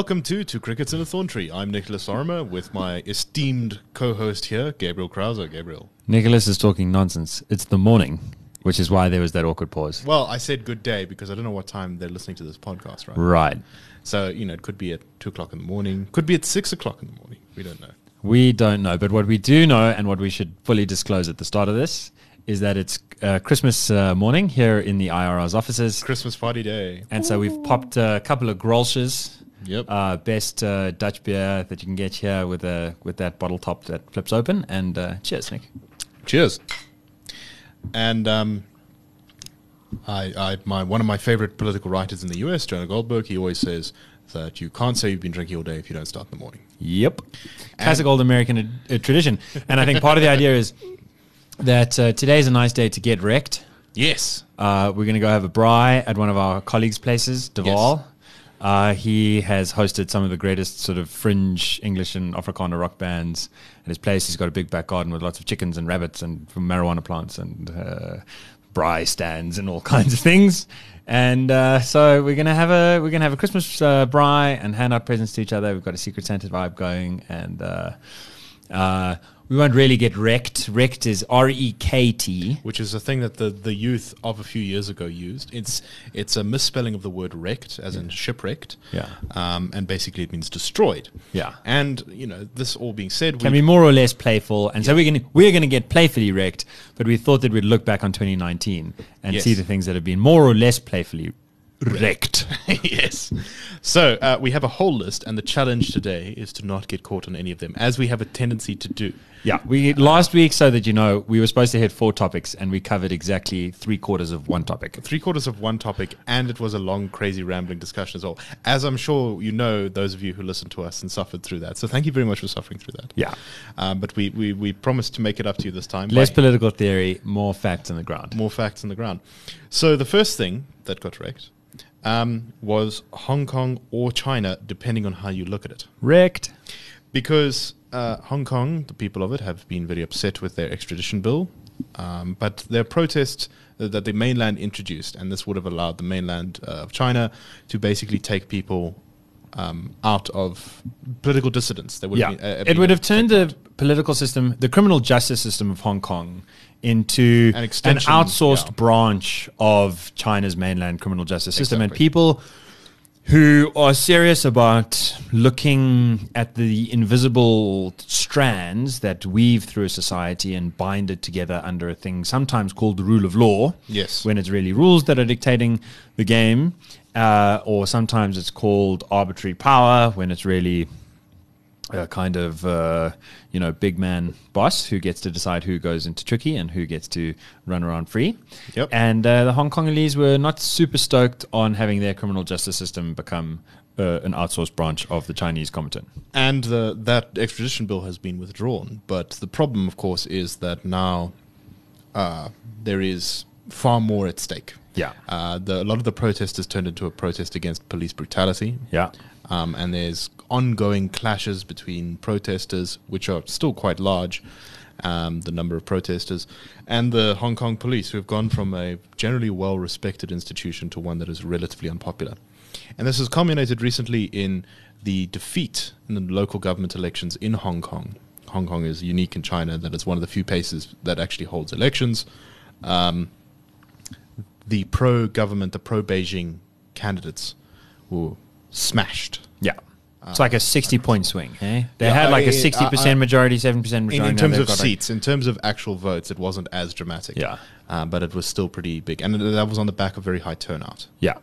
welcome to Two Crickets in a Thorn Tree. I'm Nicholas Ormer with my esteemed co-host here, Gabriel Krauser. Gabriel. Nicholas is talking nonsense. It's the morning, which is why there was that awkward pause. Well, I said good day because I don't know what time they're listening to this podcast, right? Right. So you know, it could be at two o'clock in the morning, could be at six o'clock in the morning. We don't know. We don't know, but what we do know, and what we should fully disclose at the start of this, is that it's uh, Christmas uh, morning here in the IRR's offices, Christmas party day. and so we've popped a couple of Grolsches. Yep. Uh, best uh, Dutch beer that you can get here with a with that bottle top that flips open. And uh, cheers, Nick. Cheers. And um, I, I, my one of my favorite political writers in the U.S., Jonah Goldberg, he always says that you can't say you've been drinking all day if you don't start in the morning. Yep. Classic old American uh, tradition. And I think part of the idea is that uh, today's a nice day to get wrecked. Yes. Uh, we're going to go have a braai at one of our colleagues' places, Deval. Uh, he has hosted some of the greatest sort of fringe English and Afrikaner rock bands at his place. He's got a big back garden with lots of chickens and rabbits and marijuana plants and uh, stands and all kinds of things. And uh, so we're gonna have a we're gonna have a Christmas uh, and hand out presents to each other. We've got a Secret Santa vibe going, and uh, uh, we won't really get wrecked. Wrecked is R E K T. which is a thing that the, the youth of a few years ago used. It's it's a misspelling of the word wrecked, as in shipwrecked. Yeah. Um, and basically it means destroyed. Yeah. And you know, this all being said, can be more or less playful, and so we're going to we're going to get playfully wrecked. But we thought that we'd look back on 2019 and Yes. see the things that have been more or less playfully wrecked. yes. So uh, we have a whole list, and the challenge today is to not get caught on any of them, as we have a tendency to do. Yeah, we last week, so that you know, we were supposed to hit four topics, and we covered exactly three quarters of one topic. Three quarters of one topic, and it was a long, crazy, rambling discussion as well. As I'm sure you know, those of you who listened to us and suffered through that. So thank you very much for suffering through that. Yeah, Um, but we, we, we promised to make it up to you this time. less political theory, more facts on the ground. more facts on the ground. So the first thing that got wrecked um, was Hong Kong or China, depending on how you look at it. Wrecked. Because uh, Hong Kong, the people of it, have been very upset with their extradition bill. Um, but their protest uh, that the mainland introduced, and this would have allowed the mainland uh, of China to basically take people um, out of political dissidents. They would Yeah, have been, uh, it would have turned the political system, the criminal justice system of Hong Kong, into An an, outsourced yeah. branch of China's mainland criminal justice system, and people who are serious about looking at the invisible strands that weave through a society and bind it together under a thing sometimes called the rule of law. Yes. When it's really rules that are dictating the game, uh, or sometimes it's called arbitrary power when it's really a kind of uh, you know big man boss who gets to decide who goes into tricky and who gets to run around free. Yep. And uh, the Hong Kongese were not super stoked on having their criminal justice system become uh, an outsourced branch of the Chinese Comintern. And the, that extradition bill has been withdrawn. But the problem, of course, is that now uh, there is far more at stake. Yeah. Uh, the, a lot of the protest has turned into a protest against police brutality. Yeah. Um, and there's ongoing clashes between protesters, which are still quite large, um, the number of protesters, and the Hong Kong police, who have gone from a generally well respected institution to one that is relatively unpopular. And this has culminated recently in the defeat in the local government elections in Hong Kong. Hong Kong is unique in China that it's one of the few places that actually holds elections. Um, the pro government, the pro Beijing candidates were smashed Yeah. It's like a 60 point swing. Eh? They Yeah, had like I- a 60% I- majority, 7% in, majority. in now terms they've of got, like- seats, in terms of actual votes, it wasn't as dramatic. Yeah. uh, but it was still pretty big, and that was on the back of very high turnout. yeah.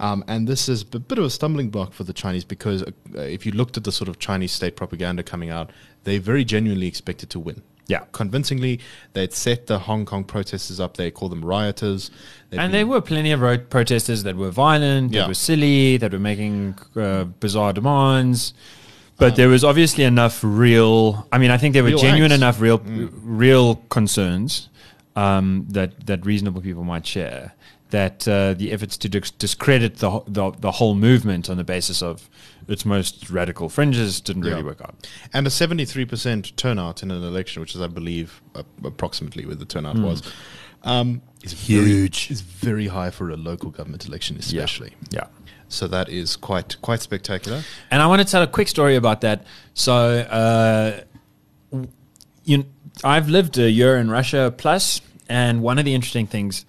Um, and this is a bit of a stumbling block for the Chinese because uh, if you looked at the sort of Chinese state propaganda coming out, they very genuinely expected to win. Yeah. convincingly, they'd set the Hong Kong protesters up. They call them rioters, They'd And there were plenty of road protesters that were violent, that Yeah. were silly, that were making uh, bizarre demands. But there was obviously enough real. I mean, I think there were genuine angst. enough real, real concerns um, that that reasonable people might share. That uh, the efforts to discredit the, the the whole movement on the basis of its most radical fringes didn't really Yeah. work out. and a 73% turnout in an election, which is, I believe, uh, approximately where the turnout was, um, is Huge. Very, is very high for a local government election, especially. Yeah. So that is quite quite spectacular. And I want to tell a quick story about that. So, uh, you, I've lived a year in Russia plus, and one of the interesting things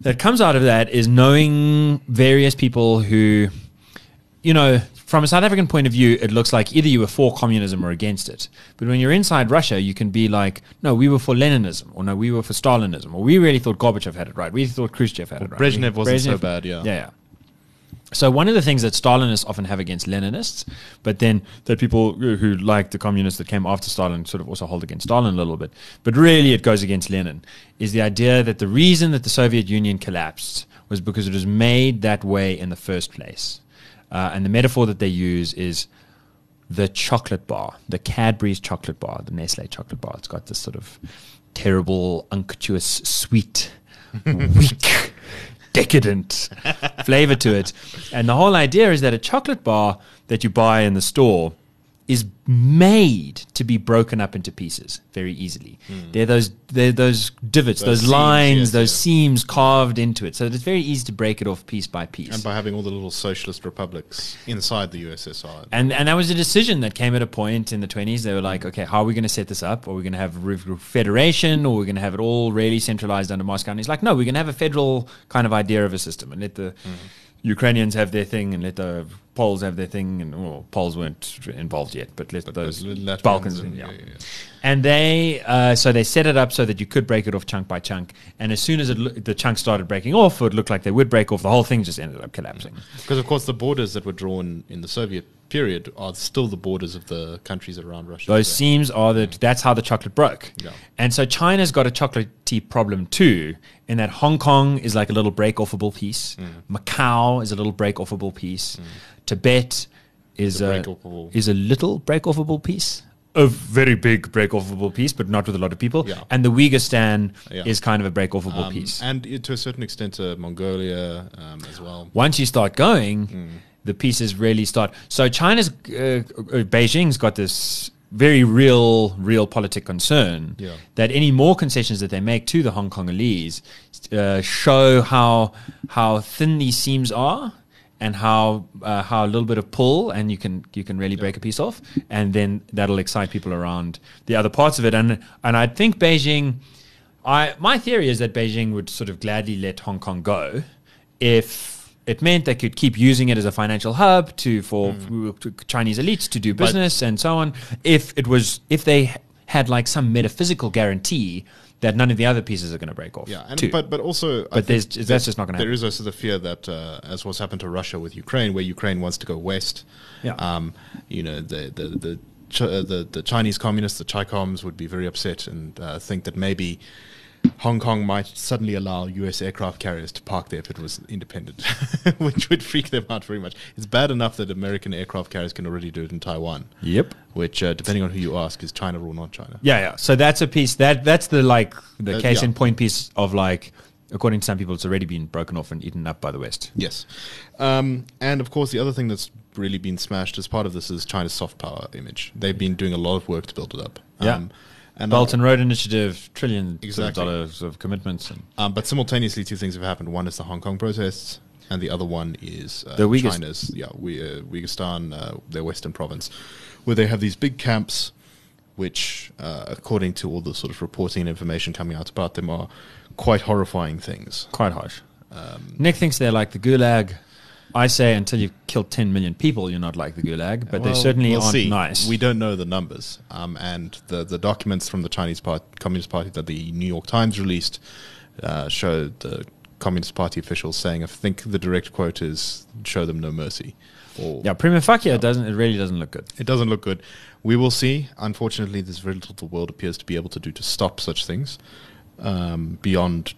that comes out of that is knowing various people who, you know, from a South African point of view, it looks like either you were for communism or against it. But when you're inside Russia, you can be like, no, we were for Leninism, or no, we were for Stalinism, or we really thought Gorbachev had it right. We thought Khrushchev had it right. Brezhnev wasn't so bad, yeah. Yeah, yeah. So one of the things that Stalinists often have against Leninists, but then that people who like the communists that came after Stalin sort of also hold against Stalin a little bit, but really it goes against Lenin, is the idea that the reason that the Soviet Union collapsed was because it was made that way in the first place. Uh, and the metaphor that they use is the chocolate bar, the Cadbury's chocolate bar, the Nestle chocolate bar. It's got this sort of terrible, unctuous, sweet, weak, decadent flavor to it. And the whole idea is that a chocolate bar that you buy in the store is made to be broken up into pieces very easily. Hmm. They're those they're those divots, Those those, seams, lines, yes, those yeah. seams carved into it. So it's very easy to break it off piece by piece. And by having all the little socialist republics inside the USSR. And and that was a decision that came at a point in the twenties. They were like, okay, how are we going to set this up? Are we going to have a federation, or we're going to have it all really centralized under Moscow? And he's like, no, we're going to have a federal kind of idea of a system, and let the mm-hmm. Ukrainians have their thing, and let the Poles have their thing, and well, Poles weren't involved yet, but let those Latvians Balkans, and- yeah. yeah, yeah. And they, uh, so they set it up so that you could break it off chunk by chunk. And as soon as it loo- the chunks started breaking off, it looked like they would break off, the whole thing just ended up collapsing. Because, of course, the borders that were drawn in the Soviet period are still the borders of the countries around Russia. Those today. seams are that that's how the chocolate broke. Yeah. And so China's got a chocolatey problem too, in that Hong Kong is like a little break offable piece, Mm. Macau is a little break offable piece, Tibet is a a, is a little break offable piece. A very big break offable piece, but not with a lot of people. Yeah. And the Uyghur Yeah. is kind of a break offable Um, piece. and to a certain extent, uh, Mongolia um, as well. once you start going, Mm. the pieces really start. So China's uh, uh, Beijing's got this very real, realpolitik concern Yeah. that any more concessions that they make to the Hong Kongolese uh, show how how thin these seams are. And how uh, how a little bit of pull, and you can you can really break a piece off, and then that'll excite people around the other parts of it. And and I think Beijing, I my theory is that Beijing would sort of gladly let Hong Kong go if it meant they could keep using it as a financial hub to for to Chinese elites to do Hmm. But- business and so on. If it was if they had like some metaphysical guarantee that none of the other pieces are going to break off. Yeah, and, too. but but also, I But there's- that's that just not gonna There happen. is also the fear that, uh, as what's happened to Russia with Ukraine, where Ukraine wants to go west. Yeah. Um, you know, the the the. Ch- uh, the the Chinese communists, the Chicoms, would be very upset and uh, think that maybe Hong Kong might suddenly allow U.S. aircraft carriers to park there if it was independent, which would freak them out very much. It's bad enough that American aircraft carriers can already do it in Taiwan, yep. which, uh, depending on who you ask, is China or not China. Yeah, yeah. So that's a piece that that's the like the Uh, case yeah. in point piece of like according to some people it's already been broken off and eaten up by the West. Yes. Um, and of course, the other thing that's really been smashed as part of this is China's soft power image. They've been doing a lot of work to build it up. Yeah. And Belt now- and Road Initiative, trillion Exactly. dollars of commitments and um, but simultaneously, two things have happened. One is the Hong Kong protests, and the other one is uh, The Uyghurs- China's, yeah, we, uh, uh, their western province, where they have these big camps, which, uh, according to all the sort of reporting and information coming out about them, are quite horrifying things. quite harsh. Um, Nick thinks they're like the Gulag. I say until you've killed 10 million people, you're not like the Gulag, but they certainly we'll aren't see. nice. We don't know the numbers, um, and the the documents from the Chinese part, Communist Party that the New York Times released uh, showed the Communist Party officials saying, I think the direct quote is "show them no mercy." Or yeah, prima facie, it doesn't. It really doesn't look good. it doesn't look good. We will see. Unfortunately, there's very little the world appears to be able to do to stop such things um, beyond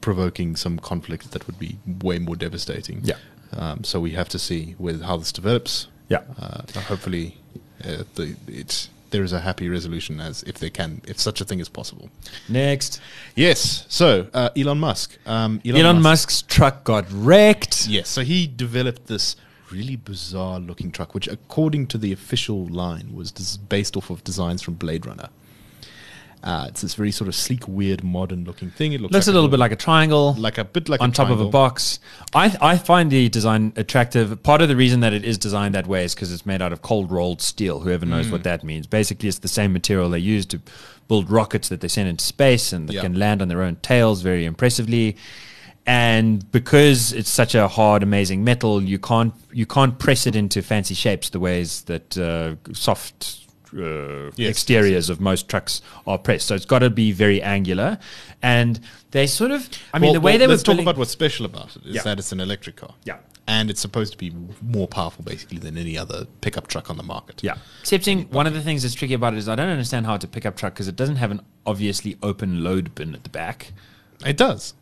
provoking some conflict that would be way more devastating. Yeah. Um, so we have to see with how this develops. Yeah. Uh, hopefully, uh, the, it's there is a happy resolution as if they can, if such a thing is possible. Next, Yes. So uh, Elon Musk. Um, Elon, Musk's truck got wrecked. Yes. So he developed this really bizarre looking truck, which, according to the official line, was des- based off of designs from Blade Runner. Uh, it's this very sort of sleek, weird, modern-looking thing. It looks, Looks like a little bit like a triangle. like a bit like on top of a box. I I find the design attractive. Part of the reason that it is designed that way is because it's made out of cold rolled steel. Whoever knows Mm. what that means. Basically, it's the same material they use to build rockets that they send into space and that Yeah. can land on their own tails very impressively. And because it's such a hard, amazing metal, you can't you can't press it into fancy shapes the ways that uh, soft uh, Yes, exteriors of most trucks are pressed. So it's got to be very angular. And they sort of, I mean, Well- the way well, they were let's talk about what's special about it is Yeah. that it's an electric car. Yeah. and it's supposed to be more powerful, basically, than any other pickup truck on the market. Yeah. Excepting one of the things that's tricky about it is I don't understand how it's a pickup truck because it doesn't have an obviously open load bin at the back. it does.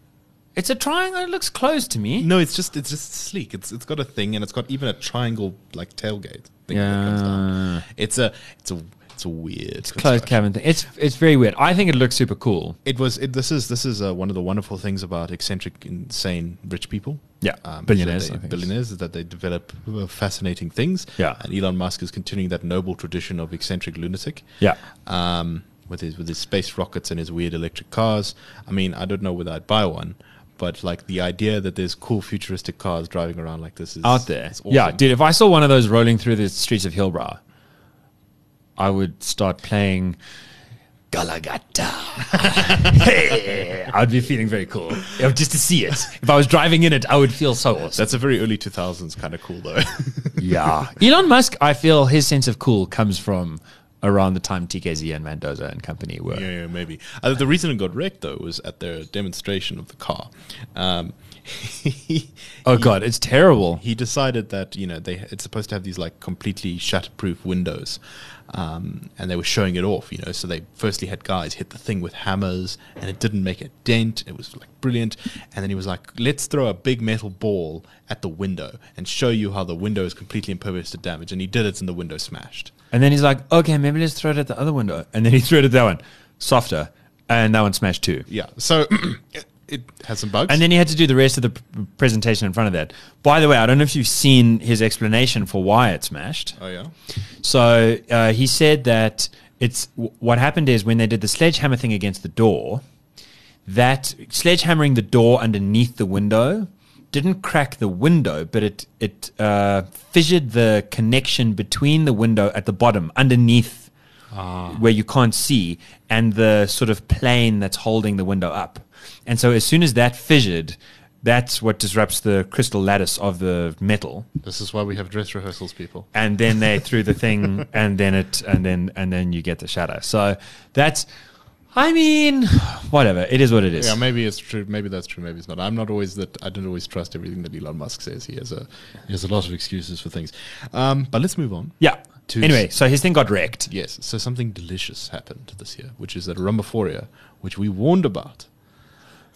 It's a triangle. It looks closed to me. No, it's just it's just sleek. It's it's got a thing, and it's got even a triangle like tailgate thing that comes down. It's a it's a it's a weird Closed cabin thing. It's it's very weird. I think it looks super cool. It was. It, this is this is uh, one of the wonderful things about eccentric, insane rich people. Yeah, is that billionaires, they- I think. billionaires is that they develop uh, fascinating things. Yeah. and Elon Musk is continuing that noble tradition of eccentric lunatic. Yeah. um, with his with his space rockets and his weird electric cars. I mean, I don't know whether I'd buy one, but like the idea that there's cool futuristic cars driving around like this is Out there. awesome. Yeah, dude, if I saw one of those rolling through the streets of Hillbrow, I would start playing Nkalakatha. hey, I'd be feeling very cool. Just to see it. If I was driving in it, I would feel so awesome. That's a very early 2000s kind of cool though. Yeah. Elon Musk, I feel his sense of cool comes from around the time TKZ and Mandoza and company were. yeah, yeah, maybe. Uh, the reason it got wrecked though was at their demonstration of the car. Um, he, Oh god, it's terrible. he decided that you know they it's supposed to have these like completely shutterproof windows um, and they were showing it off you know so they firstly had guys hit the thing with hammers and it didn't make a dent it was like brilliant and then he was like let's throw a big metal ball at the window and show you how the window is completely impervious to damage and he did it and the window smashed And then he's like, okay, maybe let's throw it at the other window. And then he threw it at that one, softer, and that one smashed too. yeah so it, it has some bugs And then he had to do the rest of the p- presentation in front of that. By the way, I don't know if you've seen his explanation for why it smashed. oh yeah So uh, he said that it's w- what happened is when they did the sledgehammer thing against the door, that sledgehammering the door underneath the window didn't crack the window, but it it uh, fissured the connection between the window at the bottom underneath. Where you can't see, and the sort of plane that's holding the window up. And so, as soon as that fissured, that's what disrupts the crystal lattice of the metal this is why we have dress rehearsals people and then they threw the thing and then it and then and then you get the shadow so that's i mean whatever it is what it is Yeah, maybe it's true. Maybe that's true. Maybe it's not. I'm not always that. I don't always trust everything that Elon Musk says. He has a he has a lot of excuses for things. Um, but let's move on. yeah anyway so his thing got wrecked Yes. So something delicious happened this year, which is that Ramaphoria, which we warned about.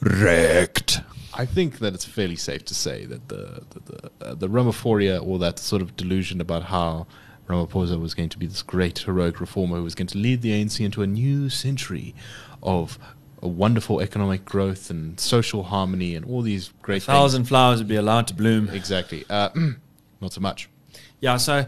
wrecked I think that it's fairly safe to say that the the the, uh, the or that sort of delusion about how Ramaphosa was going to be this great heroic reformer who was going to lead the ANC into a new century of a wonderful economic growth and social harmony and all these great things. thousand flowers would be allowed to bloom Exactly. Uh, not so much. yeah so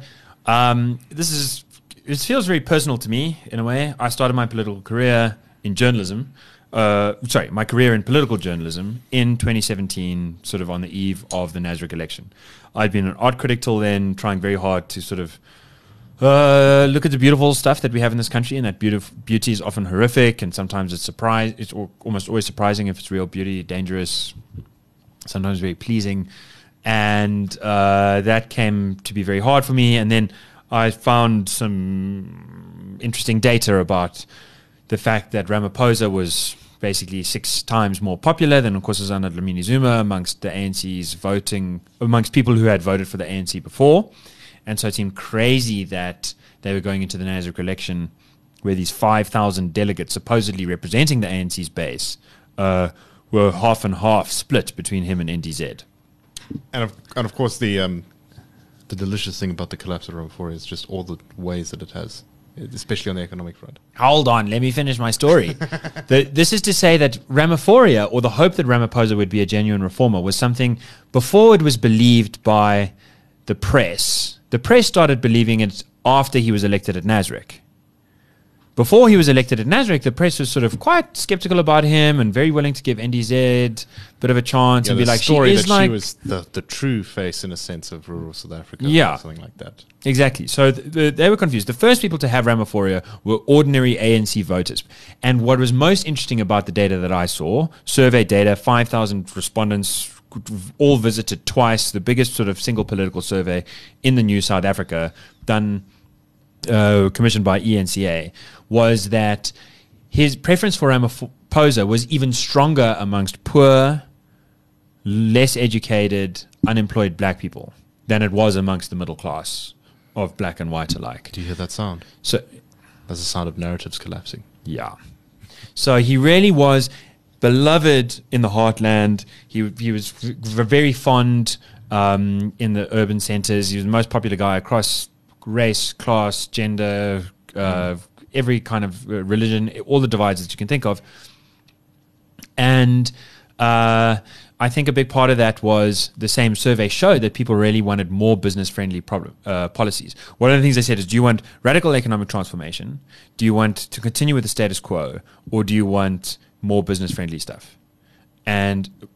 um, this is it feels very personal to me in a way i started my political career in journalism uh, sorry, my career in political journalism in 2017, sort of on the eve of the Nasrec election. I'd been an art critic till then, trying very hard to sort of uh, look at the beautiful stuff that we have in this country, and that beautiful beauty is often horrific, and sometimes it's surprise. It's al- almost always surprising if it's real beauty, dangerous, sometimes very pleasing, and uh, that came to be very hard for me. And then I found some interesting data about the fact that Ramaphosa was basically six times more popular than of Nkosazana Dlamini Zuma amongst the ANC's voting, amongst people who had voted for the ANC before. And so it seemed crazy that they were going into the Nasrec election where these 5,000 delegates supposedly representing the ANC's base uh, were half and half split between him and NDZ. And of, and of course, the um, the delicious thing about the collapse of Ramaphoria is just all the ways that it has, especially on the economic front. Hold on, let me finish my story. the, this is to say that Ramaphoria, or the hope that Ramaphosa would be a genuine reformer, was something before it was believed by the press. The press started believing it after he was elected at Nasrec. before he was elected at Nasrec, the press was sort of quite skeptical about him and very willing to give NDZ a bit of a chance Yeah, and be like, she is that like she was the, the true face in a sense of rural South Africa. Yeah. or something like that. Exactly. So th- th- they were confused. The first people to have Ramaphoria were ordinary ANC voters. And what was most interesting about the data that I saw, survey data, 5,000 respondents, all visited twice, the biggest sort of single political survey in the new South Africa, done, uh, commissioned by ENCA, was that his preference for Ramaphosa was even stronger amongst poor, less educated, unemployed black people than it was amongst the middle class of black and white alike. Do you hear that sound? So, That's the sound of narratives collapsing. yeah. So he really was beloved in the heartland. He he was very fond um, in the urban centers. He was the most popular guy across race, class, gender, uh, every kind of uh, religion, all the divides that you can think of. And uh, I think a big part of that was the same survey showed that people really wanted more business friendly uh, policies. One of the things they said is do you want radical economic transformation? Do you want to continue with the status quo? Or do you want more business friendly stuff? And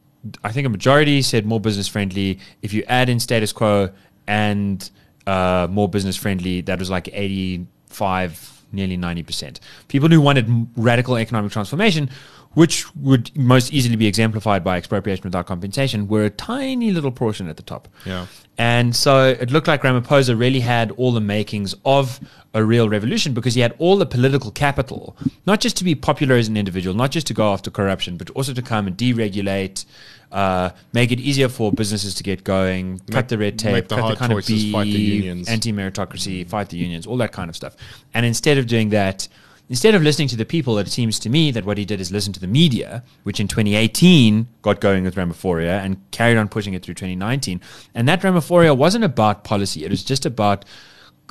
I think a majority said more business friendly. If you add in status quo and uh, more business friendly, that was like 85, nearly 90%. People who wanted radical economic transformation, which would most easily be exemplified by expropriation without compensation, were a tiny little portion at the top. Yeah. And so it looked like Ramaphosa really had all the makings of a real revolution because he had all the political capital, not just to be popular as an individual, not just to go after corruption, but also to come and deregulate, uh, make it easier for businesses to get going, cut the red tape, make the cut the kind of choices, B, fight the unions. anti-meritocracy, fight the unions, all that kind of stuff. And instead of doing that, instead of listening to the people, it seems to me that what he did is listen to the media, which in 2018 got going with Ramaphoria and carried on pushing it through 2019. And that Ramaphoria wasn't about policy; it was just about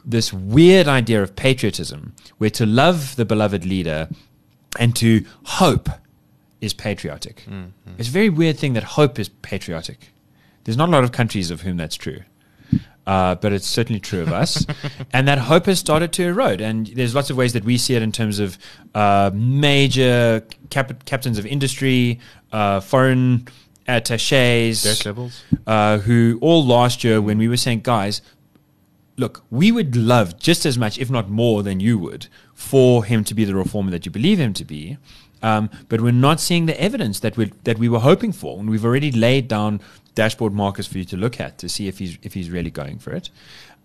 this weird idea of patriotism, where to love the beloved leader and to hope is patriotic. Mm-hmm. It's a very weird thing that hope is patriotic. There's not a lot of countries of whom that's true. Uh, but it's certainly true of us. and that hope has started to erode. And there's lots of ways that we see it in terms of uh, major cap- captains of industry, uh, foreign attaches, Debt levels. uh, who all last year, when we were saying, guys, look, we would love just as much, if not more, than you would for him to be the reformer that you believe him to be. Um, but we're not seeing the evidence that we that we were hoping for, and we've already laid down dashboard markers for you to look at to see if he's if he's really going for it.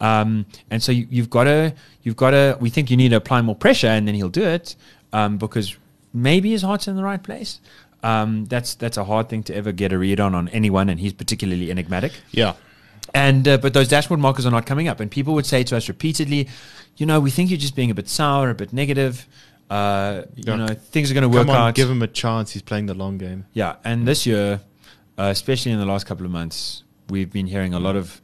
Um, and so you, you've got to you've got to. We think you need to apply more pressure, and then he'll do it um, because maybe his heart's in the right place. Um, that's that's a hard thing to ever get a read on on anyone, and he's particularly enigmatic. Yeah. And uh, but those dashboard markers are not coming up, and people would say to us repeatedly, you know, we think you're just being a bit sour, a bit negative. Uh, Yeah. You know, things are going to work on, out. give him a chance. He's playing the long game. yeah, and this year, uh, especially in the last couple of months, we've been hearing a lot of.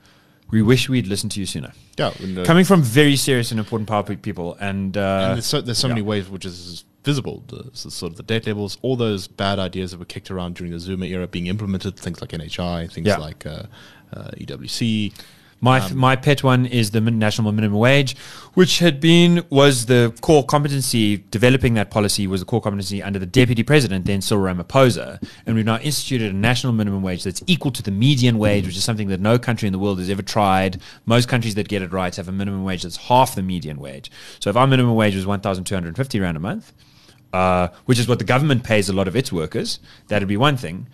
We wish we'd listened to you sooner. Yeah. Coming from very serious and important power people, and, uh, and there's so, there's so yeah. many ways which is visible. The, so sort of the debt levels, all those bad ideas that were kicked around during the Zuma era being implemented. Things like NHI, things Yeah. like uh, uh, EWC. My Um, my pet one is the national minimum wage, which had been was the core competency. Developing that policy was the core competency under the deputy president, then Cyril Ramaphosa, and we've now instituted a national minimum wage that's equal to the median wage, which is something that no country in the world has ever tried. Most countries that get it right have a minimum wage that's half the median wage. So if our minimum wage was one thousand two hundred fifty rand a month, uh, which is what the government pays a lot of its workers, that'd be one thing.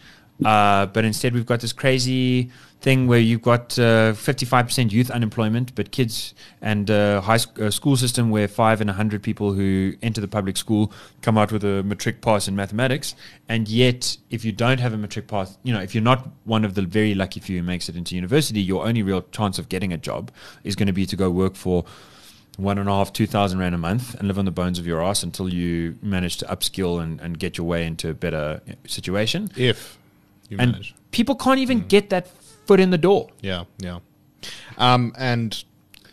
Uh, but instead, we've got this crazy thing where you've got uh, 55% youth unemployment, but kids and uh, high sc- uh, school system where five in a hundred people who enter the public school come out with a matric pass in mathematics. And yet, if you don't have a matric pass, you know, if you're not one of the very lucky few who makes it into university, your only real chance of getting a job is going to be to go work for one and a half, two thousand rand a month and live on the bones of your ass until you manage to upskill and, and get your way into a better uh, situation. If you and manage. people can't even get that foot in the door. Yeah, yeah. Um, and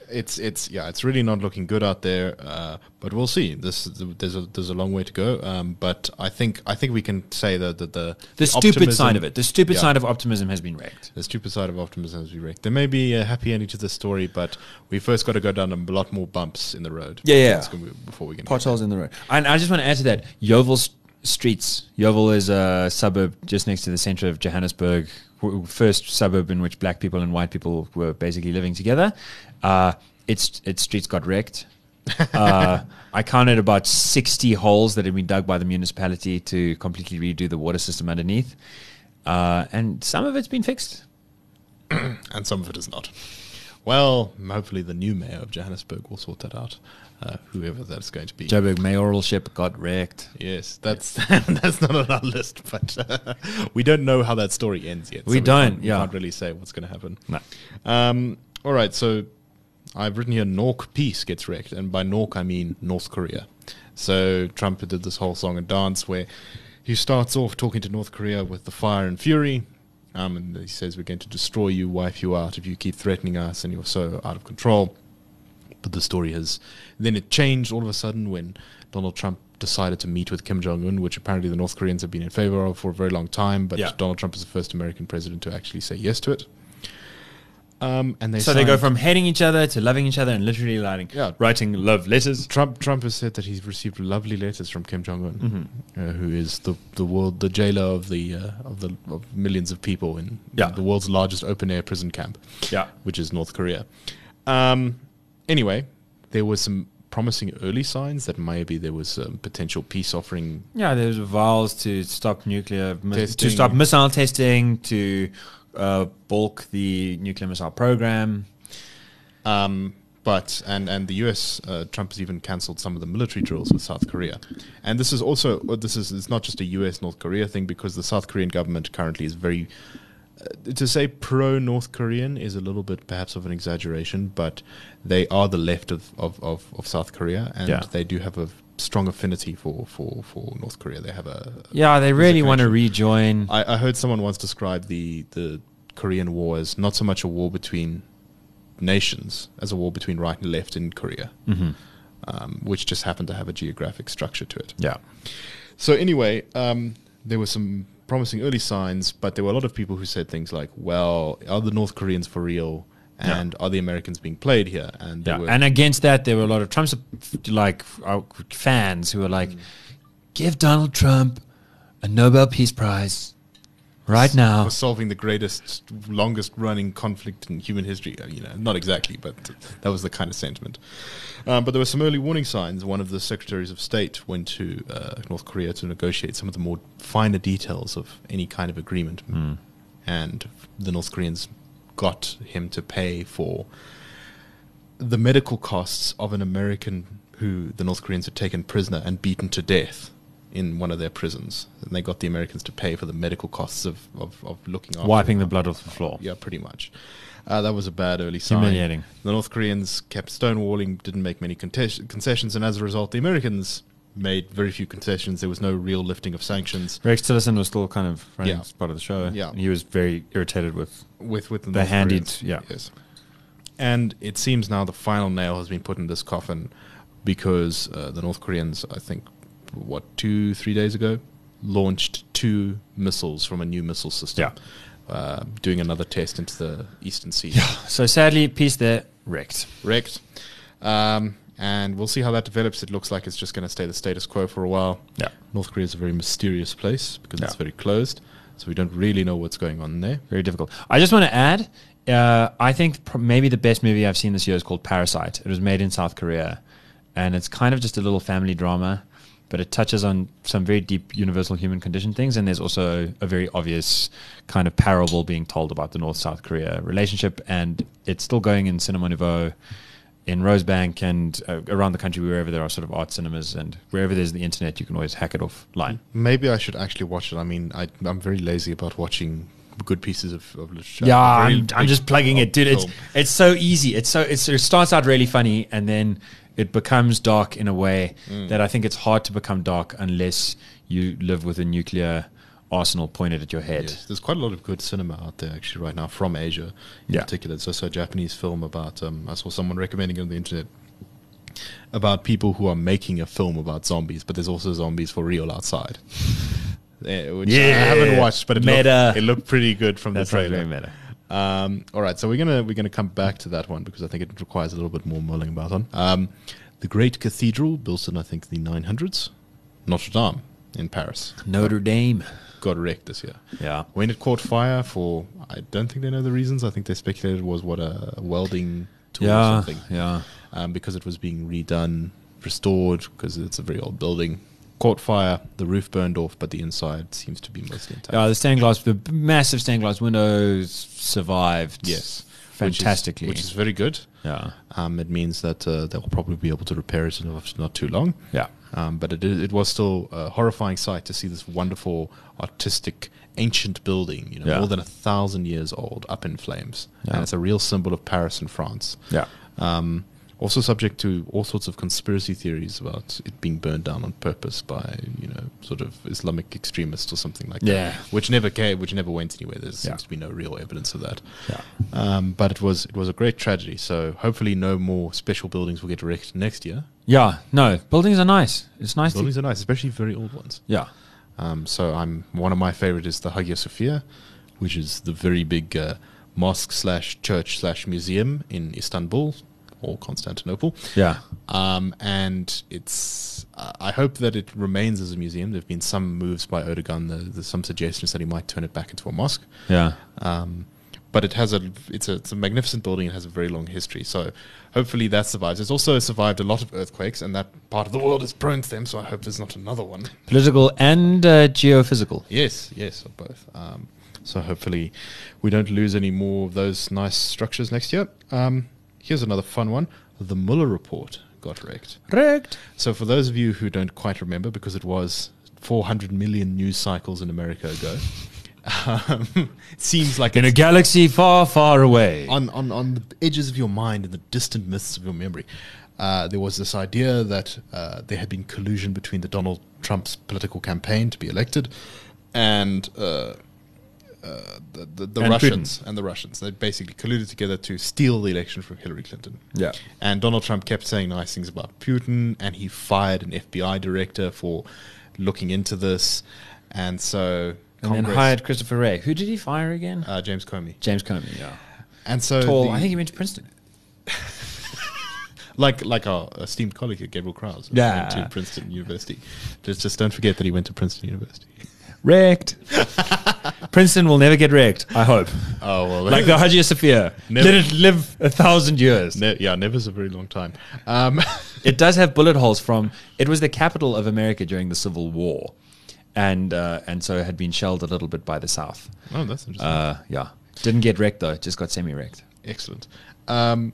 it's it's yeah, it's really not looking good out there. Uh, but we'll see. This there's a there's a long way to go. Um, but I think I think we can say that the the, The stupid optimism- side of it, the stupid Yeah. side of optimism has been wrecked. The stupid side of optimism has been wrecked. There may be a happy ending to this story, but we first got to go down a lot more bumps in the road. Yeah, yeah. That's gonna be- before we can. Potholes in the road. And I just want to add to that Yeoville s- Streets. Yeoville is a suburb just next to the center of Johannesburg, first suburb in which black people and white people were basically living together. Uh, its its streets got wrecked. uh, I counted about 60 holes that had been dug by the municipality to completely redo the water system underneath. Uh, and some of it's been fixed. and some of it is not. Well, hopefully the new mayor of Johannesburg will sort that out, uh, whoever that's going to be. Joburg mayoralship got wrecked. yes, that's that's not on our list, but uh, we don't know how that story ends yet. We so don't, can't, we yeah. can't really say what's going to happen. No. Um, all right, so I've written here Nork peace gets wrecked, and by Nork I mean North Korea. So Trump did this whole song and dance where he starts off talking to North Korea with the fire and fury, um, and he says we're going to destroy you, wipe you out if you keep threatening us, and you're so out of control. But the story has then it changed all of a sudden when Donald Trump decided to meet with Kim Jong Un, which apparently the North Koreans have been in favor of for a very long time. But Yeah. Donald Trump is the first American president to actually say yes to it. Um, and they So they go from hating each other to loving each other and literally writing, Yeah. writing love letters. Trump. Trump has said that he's received lovely letters from Kim Jong Un, Mm-hmm. uh, who is the the world the jailer of the uh, of the of millions of people in Yeah. the world's largest open air prison camp. Yeah. which is North Korea. Um, anyway, there were some promising early signs that maybe there was a potential peace offering. Yeah, there's vows to stop nuclear, mi- to stop missile testing, to uh, bulk the nuclear missile program. Um, but and and the U.S. Uh, Trump has even cancelled some of the military drills with South Korea, and this is also this is it's not just a U.S. North Korea thing because the South Korean government currently is very uh, to say pro North Korean is a little bit perhaps of an exaggeration, but they are the left of of, of, of South Korea, and Yeah. they do have a strong affinity for, for, for North Korea. They have a Yeah, they really want to rejoin. I, I heard someone once describe the the Korean War as not so much a war between nations as a war between right and left in Korea, Mhm. um, which just happened to have a geographic structure to it. Yeah. So anyway, um, there were some promising early signs, but there were a lot of people who said things like, "Well, are the North Koreans for real?" Yeah. And are the Americans being played here? And Yeah. were And against that, there were a lot of Trump's like uh, fans who were like, Mm. give Donald Trump a Nobel Peace Prize right now. for solving the greatest, longest running conflict in human history. Uh, You know, not exactly, but that was the kind of sentiment. Um, but there were some early warning signs. One of the secretaries of state went to uh, North Korea to negotiate some of the more finer details of any kind of agreement, and the North Koreans got him to pay for the medical costs of an American who the North Koreans had taken prisoner and beaten to death in one of their prisons. And they got the Americans to pay for the medical costs of, of, of looking after Wiping the blood off the floor. Yeah, pretty much. Uh, that was a bad early sign. Humiliating. The North Koreans kept stonewalling, didn't make many contes- concessions, and as a result, the Americans made very few concessions. There was no real lifting of sanctions Rex Tillerson was still kind of running Yeah. part of the show. Yeah. And he was very irritated with. with with the, The yeah. Yes. And it seems now the final nail has been put in this coffin because uh, the North Koreans, I think, what two three days ago, launched two missiles from a new missile system. Uh, doing another test into the Eastern Sea. So sadly, peace there wrecked. Wrecked. Um, and we'll see how that develops. It looks like it's just going to stay the status quo for a while. Yeah. North Korea is a very mysterious place because it's very closed. So we don't really know what's going on there. Very difficult. I just want to add, uh, I think pr- maybe the best movie I've seen this year is called Parasite. It was made in South Korea, and it's kind of just a little family drama, but it touches on some very deep universal human condition things. And there's also a very obvious kind of parable being told about the North South Korea relationship, and it's still going in Cinema Nouveau. In Rosebank and uh, around the country, wherever there are sort of art cinemas and wherever there's the internet, you can always hack it offline. Maybe I should actually watch it. I mean, I, I'm very lazy about watching good pieces of, of literature. Yeah, I'm, I'm just plugging it, dude. It's it's so easy. It's so it's, it starts out really funny and then it becomes dark in a way Mm. that I think it's hard to become dark unless you live with a nuclear arsenal pointed at your head. Yes, there's quite a lot of good cinema out there actually right now from Asia, in Yeah. particular. There's also a Japanese film about. Um, I saw someone recommending it on the internet about people who are making a film about zombies, but there's also zombies for real outside. yeah, which I haven't watched, but it Meta. looked, it looked pretty good from That's the trailer. Um, all right, so we're gonna we're gonna come back to that one because I think it requires a little bit more mulling about on. Um, the Great Cathedral, built in I think the 900s, Notre Dame in Paris, Notre Dame. got wrecked this year. Yeah. When it caught fire for, I don't think they know the reasons. I think they speculated it was what a welding tool or Yeah. something. Yeah. Um, because it was being redone, restored, because it's a very old building. Caught fire, the roof burned off, but the inside seems to be mostly intact. Yeah, the stained glass, the massive stained glass windows survived. yes. fantastically. Which is, which is very good. yeah, Um, it means that uh, they'll probably be able to repair it in not- too long. yeah, Um, but it, it was still a horrifying sight to see this wonderful, artistic, ancient building, you know, Yeah. more than a thousand years old, up in flames. Yeah. And it's a real symbol of Paris and France. yeah. Um, also subject to all sorts of conspiracy theories about it being burned down on purpose by, you know, sort of Islamic extremists or something like Yeah. that. Which never came, which never went anywhere. There Yeah. seems to be no real evidence of that. Yeah. Um, but it was it was a great tragedy. So hopefully, no more special buildings will get wrecked next year. Yeah, no, buildings are nice. It's nice Buildings are nice, especially very old ones. Yeah, Um, so I'm one of my favorite is the Hagia Sophia, which is the very big uh, mosque slash church slash museum in Istanbul or Constantinople. yeah, Um, and it's uh, I hope that it remains as a museum. There've been some moves by Erdogan. There- There's some suggestions that he might turn it back into a mosque. yeah. Um, but it has a it's a it's a magnificent building. It has a very long history. So hopefully that survives. It's also survived a lot of earthquakes, and that part of the world is prone to them. So I hope there's not another one. Political and uh, geophysical. Yes, yes, or both. Um, so hopefully we don't lose any more of those nice structures next year. Um, here's another fun one: the Mueller report got wrecked. Correct. So for those of you who don't quite remember, because it was 400 million news cycles in America ago, um, seems like In a galaxy far, far away. on, on, on the edges of your mind in the distant mists of your memory. Uh, there was this idea that uh, there had been collusion between the Donald Trump's political campaign to be elected and uh, uh, the, the, the And Russians and the Russians. They basically colluded together to steal the election from Hillary Clinton. Yeah. And Donald Trump kept saying nice things about Putin, and he fired an FBI director for looking into this. And so and then hired Christopher Wray. Who did he fire again? uh, James Comey. James Comey. Yeah. And so Tall. the- I think he went to Princeton. like like our esteemed colleague Gabriel Crouse, Yeah. went to Princeton University. Just just don't forget that he went to Princeton University. Wrecked. Princeton will never get wrecked. I hope. Oh well, Like the Hagia Sophia. Never- Let it live a thousand years. ne- yeah, never's a very long time. Um, It does have bullet holes from. It was the capital of America during the Civil War, and uh, and so it had been shelled a little bit by the South. oh, that's interesting. Uh, yeah, didn't get wrecked though. Just got semi-wrecked. Excellent. Um,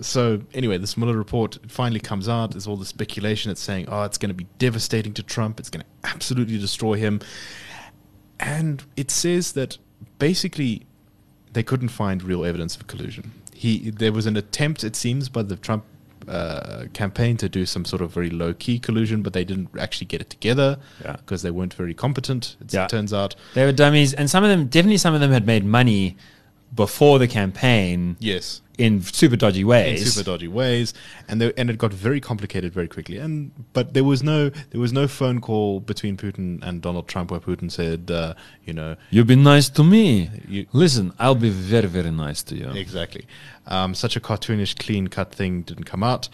so anyway, this Mueller report finally comes out. There's all the speculation. It's saying, oh, it's going to be devastating to Trump. It's going to absolutely destroy him. And it says that basically they couldn't find real evidence of collusion. He there was an attempt, it seems, by the Trump uh, campaign to do some sort of very low key collusion, but they didn't actually get it together Yeah. because they weren't very competent. It Yeah. turns out. They were dummies, and some of them definitely some of them had made money before the campaign Yes. in super dodgy in ways. super dodgy ways, and they, and it got very complicated very quickly. And but there was no there was no phone call between Putin and Donald Trump where Putin said, uh, you know, You've been nice to me. You- Listen, I'll be very, very nice to you. exactly. Um, such a cartoonish, clean cut thing didn't come out,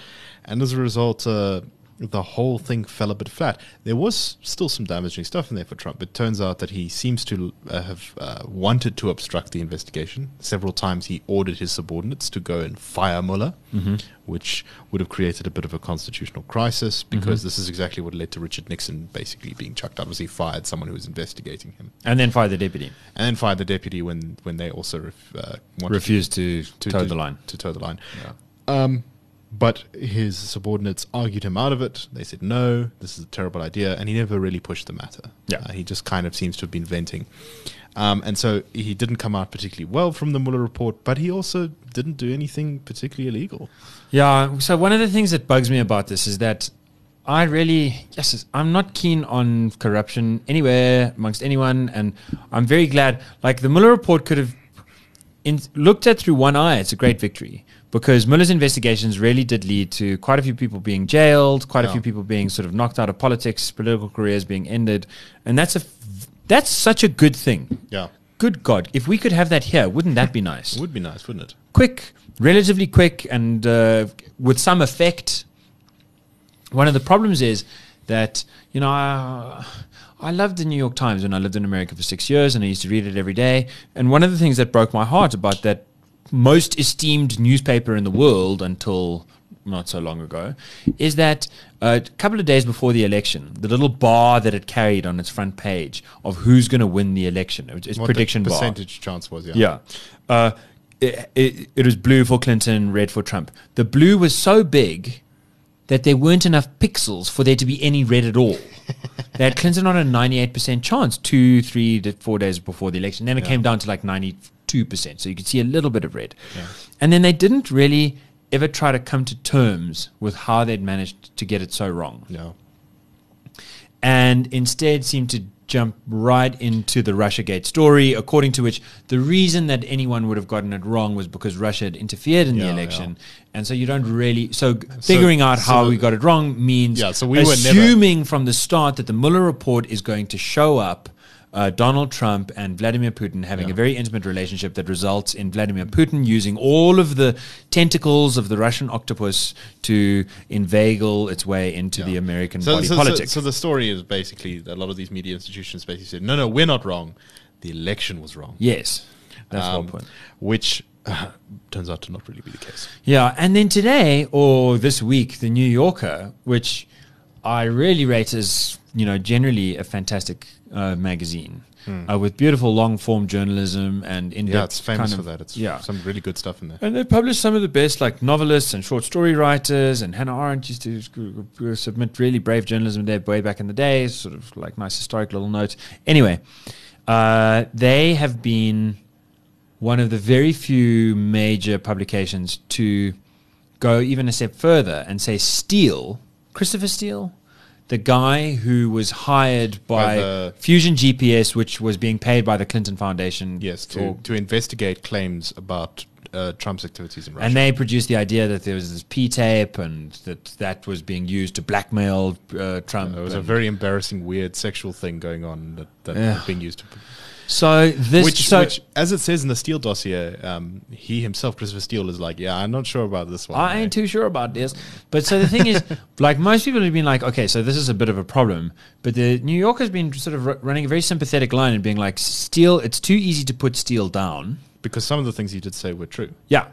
and as a result, uh, the whole thing fell a bit flat. There was still some damaging stuff in there for Trump. It turns out that he seems to uh, have uh, wanted to obstruct the investigation. Several times he ordered his subordinates to go and fire Mueller, which would have created a bit of a constitutional crisis because this is exactly what led to Richard Nixon basically being chucked out. Was he fired someone who was investigating him, And then fire the deputy. and then fired the deputy when when they also ref, uh, wanted Refused to, to toe to- the line. To toe the line. Um, but his subordinates argued him out of it. They said, no, this is a terrible idea. And he never really pushed the matter. Yeah. Uh, he just kind of seems to have been venting. Um, and so he didn't come out particularly well from the Mueller report, but he also didn't do anything particularly illegal. Yeah. So one of the things that bugs me about this is that I really, yes, I'm not keen on corruption anywhere amongst anyone, and I'm very glad. Like the Mueller report could have in, looked at through one eye. It's a great victory because Mueller's investigations really did lead to quite a few people being jailed, quite a few people being sort of knocked out of politics, political careers being ended, and that's a that's such a good thing. Yeah. Good God, if we could have that here, wouldn't that be nice? It would be nice, wouldn't it? quick, relatively quick, and uh, with some effect. One of the problems is that you know I, I loved the New York Times when I lived in America for six years, and I used to read it every day. And one of the things that broke my heart about that most esteemed newspaper in the world until not so long ago is that uh, a couple of days before the election, the little bar that it carried on its front page of who's going to win the election, it's What the prediction bar. percentage chance was, yeah. Yeah. Uh, it, it, it was blue for Clinton, red for Trump. The blue was so big that there weren't enough pixels for there to be any red at all. they had Clinton on a 98% chance two, three, to four days before the election. Then it Yeah. came down to like 92%. So you could see a little bit of red. And then they didn't really ever try to come to terms with how they'd managed to get it so wrong No. and instead seemed to jump right into the Russiagate story, according to which the reason that anyone would have gotten it wrong was because Russia had interfered in the Yeah, election. And so you don't really so g- figuring out so how the- we got it wrong means Yeah, so we were never- assuming from the start that the Mueller report is going to show up uh, Donald Trump and Vladimir Putin having Yeah. a very intimate relationship that results in Vladimir Putin using all of the tentacles of the Russian octopus to inveigle its way into the American So, body so, so, politic. so the story is basically that a lot of these media institutions basically said, no, no, we're not wrong. The election was wrong. yes, that's Um, one point. Which uh, turns out to not really be the case. Yeah, and then today or this week, the New Yorker, which I really rate as you know generally a fantastic uh, magazine uh, with beautiful long form journalism and in Hmm. Yeah, it's famous kind for that. It's yeah. some really good stuff in there. And they published some of the best, like novelists and short story writers. And Hannah Arendt used to submit really brave journalism there way back in the day, sort of like nice historic little notes. Anyway, uh, they have been one of the very few major publications to go even a step further and say Steele, Christopher Steele, the guy who was hired By by, Fusion GPS, which was being paid by the Clinton Foundation. Yes, to, to investigate claims about uh, Trump's activities in Russia. and they produced the idea that there was this P tape and that that was being used to blackmail uh, Trump. It was a very embarrassing, weird sexual thing going on that, that Yeah. was being used to. So this Which, so which, as it says in the Steele dossier, um, he himself, Christopher Steele, is like, yeah, I'm not sure about this one. I ain't too sure about this. But so the thing is, like most people have been like, okay, so this is a bit of a problem. But the New York has been sort of r- running a very sympathetic line and being like, Steele, it's too easy to put Steele down. because some of the things he did say were true. Yeah.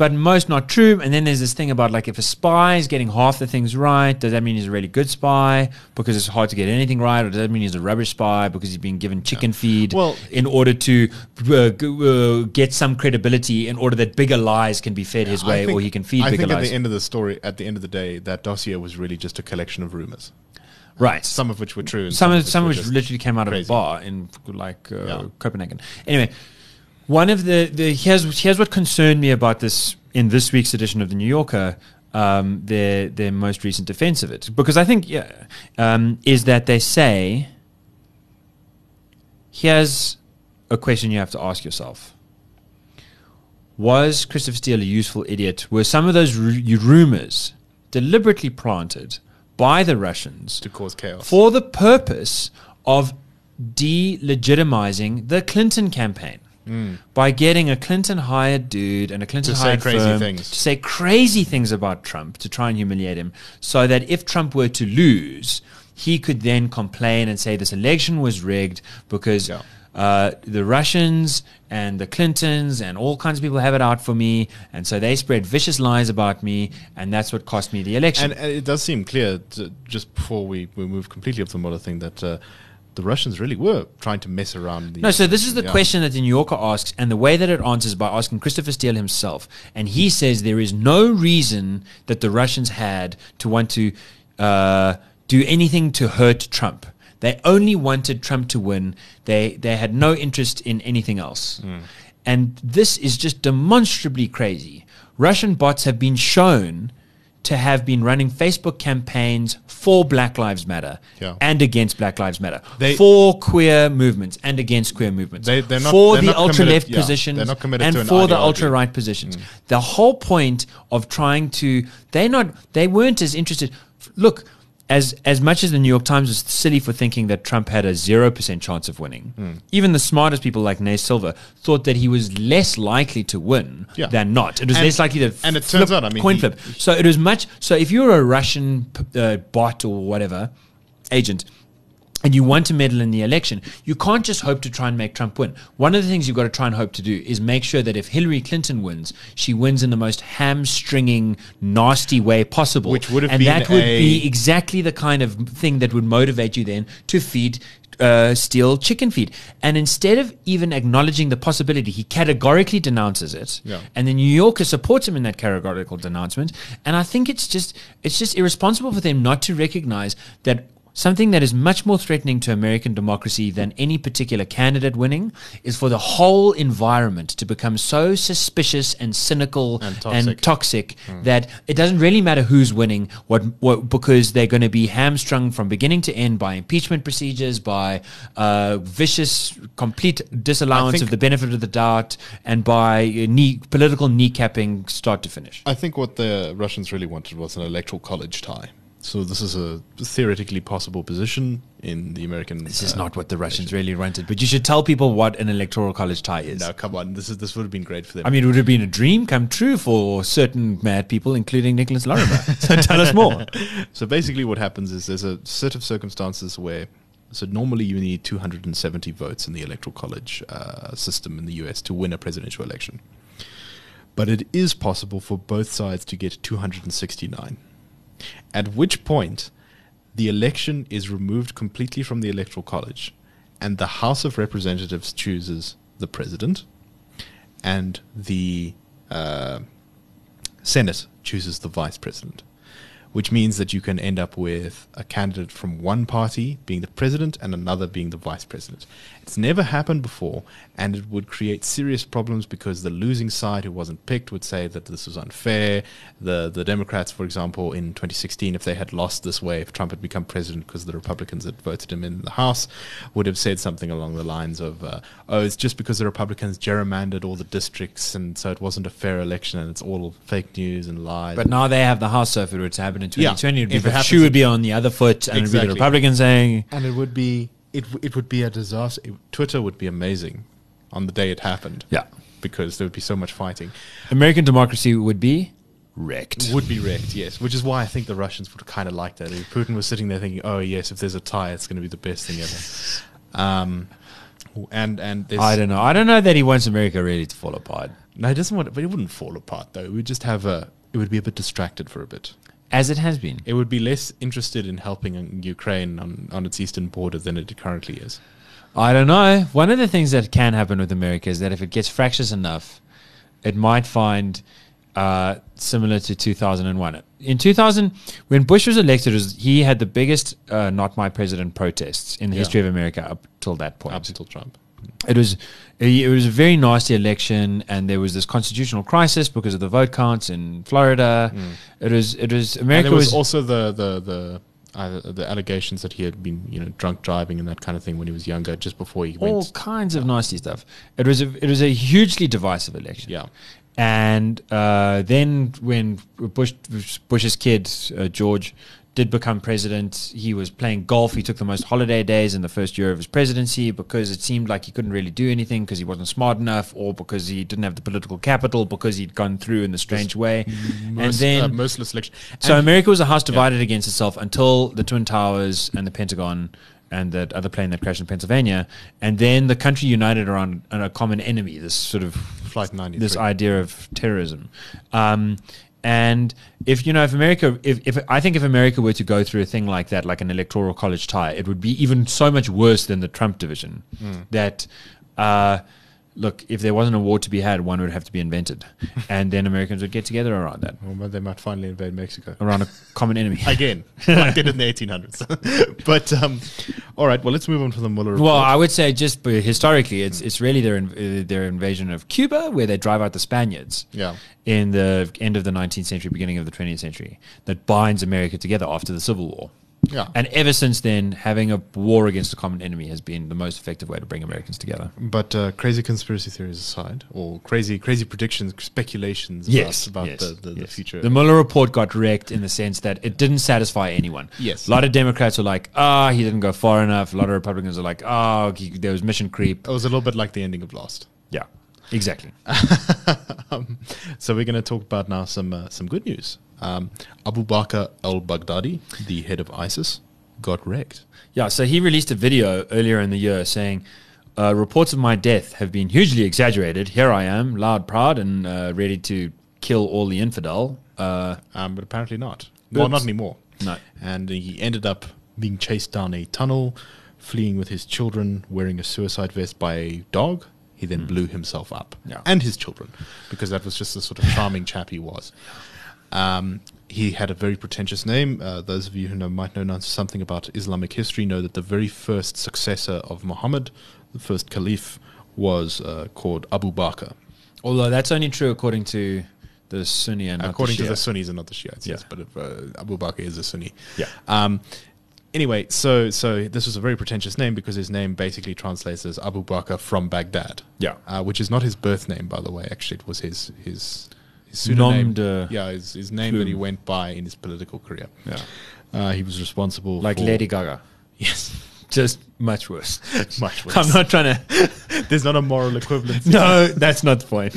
But most not true. And then there's this thing about like if a spy is getting half the things right, does that mean he's a really good spy because it's hard to get anything right? Or does that mean he's a rubbish spy because he's been given chicken feed Well- in order to uh, g- uh, get some credibility in order that bigger lies can be fed his way think- or he can feed I bigger think at the end of the story, at the end of the day, that dossier was really just a collection of rumors, right. some of which were true. Some of which some of which just literally came out of crazy. a bar in like uh, Yeah. Copenhagen. Anyway, one of the, the here's here's what concerned me about this in this week's edition of the New Yorker. Um, their their most recent defense of it, because I think yeah, um, is that they say here's a question you have to ask yourself. Was Christopher Steele a useful idiot? Were some of those ru- rumors deliberately planted by the Russians to cause chaos. for the purpose of delegitimizing the Clinton campaign by getting a Clinton hired dude and a Clinton To say hired crazy firm things. to say crazy things about Trump to try and humiliate him, so that if Trump were to lose, he could then complain and say this election was rigged because. Yeah. Uh, the Russians and the Clintons and all kinds of people have it out for me, and so they spread vicious lies about me, and that's what cost me the election. And, and it does seem clear, to, just before we, we move completely off the Mueller thing, that uh, the Russians really were trying to mess around. The, No, so this is the yeah. question that the New Yorker asks, and the way that it answers by asking Christopher Steele himself. And he says there is no reason that the Russians had to want to uh, do anything to hurt Trump. They only wanted Trump to win. They they had no interest in anything else. And this is just demonstrably crazy. Russian bots have been shown to have been running Facebook campaigns for Black Lives Matter Yeah. and against Black Lives Matter, They- for queer movements and against queer movements, They- they're not- for they're the ultra left yeah, positions they're and to an for the ideology. ultra right positions. Mm. The whole point of trying to they not they weren't as interested. Look, as as much as the New York Times was silly for thinking that Trump had a zero percent chance of winning, Hmm. even the smartest people like Nate Silver thought that he was less likely to win Yeah. than not. It was And- less likely to and it flip- turns out, I mean, coin he- flip. So it was much. So if you're a Russian uh, bot or whatever agent, and you want to meddle in the election, you can't just hope to try and make Trump win. One of the things you've got to try and hope to do is make sure that if Hillary Clinton wins, she wins in the most hamstringing, nasty way possible. Which would have and that would be exactly the kind of thing that would motivate you then to feed. Uh, Steele chicken feed, and instead of even acknowledging the possibility, he categorically denounces it. Yeah. And the New Yorker supports him in that categorical denouncement. And I think it's just it's just irresponsible for them not to recognize that something that is much more threatening to American democracy than any particular candidate winning is for the whole environment to become so suspicious and cynical And and toxic. toxic, that it doesn't really matter who's winning what, what because they're going to be hamstrung from beginning to end by impeachment procedures by uh, vicious complete disallowance of the benefit of the doubt and by uh, knee, political kneecapping start to finish I think what the Russians really wanted was an electoral college tie. So this is a theoretically possible position in the American. this is uh, not what the russians really wanted but you should tell people what an electoral college tie is No, come on. This is this would have been great for them. I mean, it would have been a dream come true for certain mad people, including Nicholas Lorimer. so tell us more. So basically, what happens is there's a set of circumstances where, so normally you need 270 votes in the electoral college uh, system in the US to win a presidential election. But it is possible for both sides to get 269. At which point, the election is removed completely from the electoral college, and the House of Representatives chooses the president, and the uh, Senate chooses the vice president, which means that you can end up with a candidate from one party being the president and another being the vice president. It's never happened before, and it would create serious problems because the losing side who wasn't picked would say that this was unfair. The the Democrats, for example, in 2016, if they had lost this way, if Trump had become president because the Republicans had voted him in the House, would have said something along the lines of, uh, "Oh, it's just because the Republicans gerrymandered all the districts, and so it wasn't a fair election, and it's all fake news and lies." But now they have the House, so if it were to happen in Yeah. 2020, it'd be If it happens shoe would be on the other foot, and it'd be the Republicans saying, and it would be it it would be a disaster. It- Twitter would be amazing on the day it happened. Yeah. because there would be so much fighting. American democracy would be wrecked. Would be wrecked, yes. Which is why I think the Russians would kind of like that. If Putin was sitting there thinking, "Oh yes, if there's a tie, it's going to be the best thing ever." Um, and and I don't know. I don't know that he wants America really to fall apart. No, he doesn't want it, but it wouldn't fall apart though. It would just have a. It would be a bit distracted for a bit. As it has been. It would be less interested in helping Ukraine on, on its eastern border than it currently is. I don't know. One of the things that can happen with America is that if it gets fractious enough, it might find uh, similar to 2001. In 2000, when Bush was elected, was, he had the biggest uh, "Not My President" protests in the Yeah. history of America up till that point. Up until Trump. It was it was a very nasty election, and there was this constitutional crisis because of the vote counts in Florida. It was it was And America there was, was also the the the uh, the allegations that he had been you know drunk driving and that kind of thing when he was younger, just before he all went. All kinds of nasty stuff. It was a it was a hugely divisive election. Yeah. And uh, then when Bush Bush's kid uh, George did become president, he was playing golf. He took the most holiday days in the first year of his presidency because it seemed like he couldn't really do anything because he wasn't smart enough, or because he didn't have the political capital, because he'd gone through in the strange way. and then uh, merciless election. so And- America was a house divided against itself until the Twin Towers and the Pentagon and that other plane that crashed in Pennsylvania, and then the country united around a common enemy. This sort of Flight 93. this idea of terrorism. Um, and if you know, if America, if, if I think if America were to go through a thing like that, like an electoral college tie, it would be even so much worse than the Trump division. That, uh, look, if there wasn't a war to be had, one would have to be invented, and then Americans would get together around that, Well, they might finally invade Mexico. around a common enemy. again, like did in the 1800s. but um, All right. Well, let's move on to the Mueller report. Well, I would say just historically, it's it's really their uh, their invasion of Cuba, where they drive out the Spaniards. Yeah. In the end of the 19th century, beginning of the 20th century, that binds America together after the Civil War. Yeah. And ever since then, having a war against a common enemy has been the most effective way to bring Americans together. But uh, crazy conspiracy theories aside, or crazy crazy predictions, speculations Yes, about, about yes, the, the, the future. The Mueller report got wrecked in the sense that it didn't satisfy anyone. Yes. A lot of Democrats were like, ah, he didn't go far enough. A lot of Republicans are like, oh, he, there was mission creep. it was a little bit like the ending of Lost. Yeah, exactly. um, so we're going to talk about now some uh, some good news. Um, Abu Bakr al-Baghdadi, the head of ISIS, got wrecked. Yeah, so he released a video earlier in the year saying, uh, reports of my death have been hugely exaggerated. Here I am, loud, proud, and uh, ready to kill all the infidel. Uh, Um, but apparently not. Well, not Oops. anymore. No. And he ended up being chased down a tunnel, fleeing with his children, wearing a suicide vest by a dog. He then blew himself up. Yeah. and his children because that was just the sort of charming chap he was. Um, he had a very pretentious name. Uh, those of you who know might know something about Islamic history know that the very first successor of Muhammad, the first caliph, was uh, called Abu Bakr. although that's only true according to the Sunni and not according the to the Sunnis and not the Shiites. Yes, Yeah. but if, uh, Abu Bakr is a Sunni. Yeah. Um, anyway, so so this was a very pretentious name because his name basically translates as Abu Bakr from Baghdad. Yeah. uh, which is not his birth name, by the way. Actually, it was his his pseudonym. Yeah, his, his name that he went by in his political career. Yeah. Uh, he was responsible Like for, Lady Gaga. Yes, Just much worse. much worse. I'm not trying to. There's not a moral equivalence. no, that's not the point.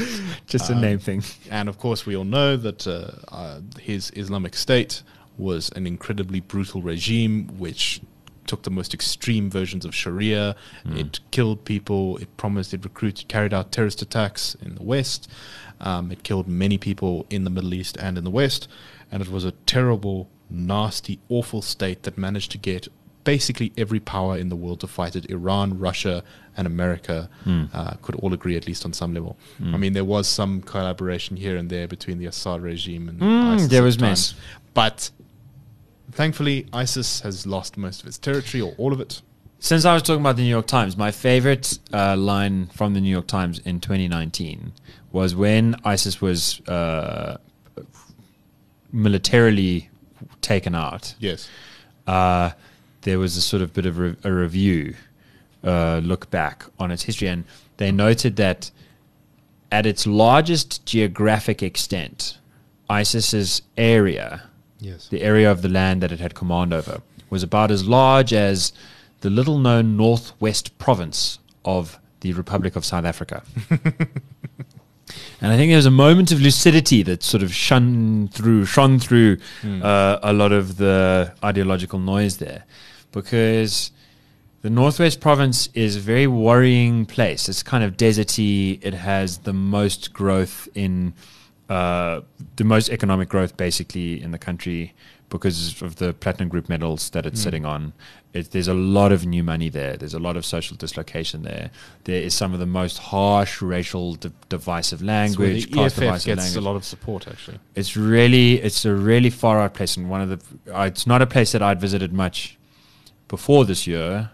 Just Um, a name thing. And of course, we all know that uh, uh, his Islamic State was an incredibly brutal regime which took the most extreme versions of Sharia. It killed people. It promised. It recruited, carried out terrorist attacks in the West. Um, it killed many people in the Middle East and in the West. And it was a terrible, nasty, awful state that managed to get basically every power in the world to fight it. Iran, Russia, and America uh, could all agree, at least on some level. I mean, there was some collaboration here and there between the Assad regime and Mm, ISIS there was mess. But thankfully, ISIS has lost most of its territory or all of it. Since I was talking about the New York Times, my favorite uh, line from the New York Times in 2019 was when ISIS was uh, militarily taken out. Yes. uh, there was a sort of bit of re- a review, uh, look back on its history, and they noted that at its largest geographic extent, ISIS's area, Yes. the area of the land that it had command over, was about as large as the little known northwest province of the Republic of South Africa. And I think there was a moment of lucidity that sort of shone through, shone through uh, a lot of the ideological noise there, because the Northwest Province is a very worrying place. It's kind of deserty. It has the most growth in uh, the most economic growth, basically, in the country because of the platinum group metals that it's sitting on. It, there's a lot of new money there. There's a lot of social dislocation there. There is some of the most harsh racial di- divisive language, the class EFF divisive gets language. a lot of support, actually. It's really, it's a really far out place, and one of the. Uh, it's not a place that I'd visited much before this year,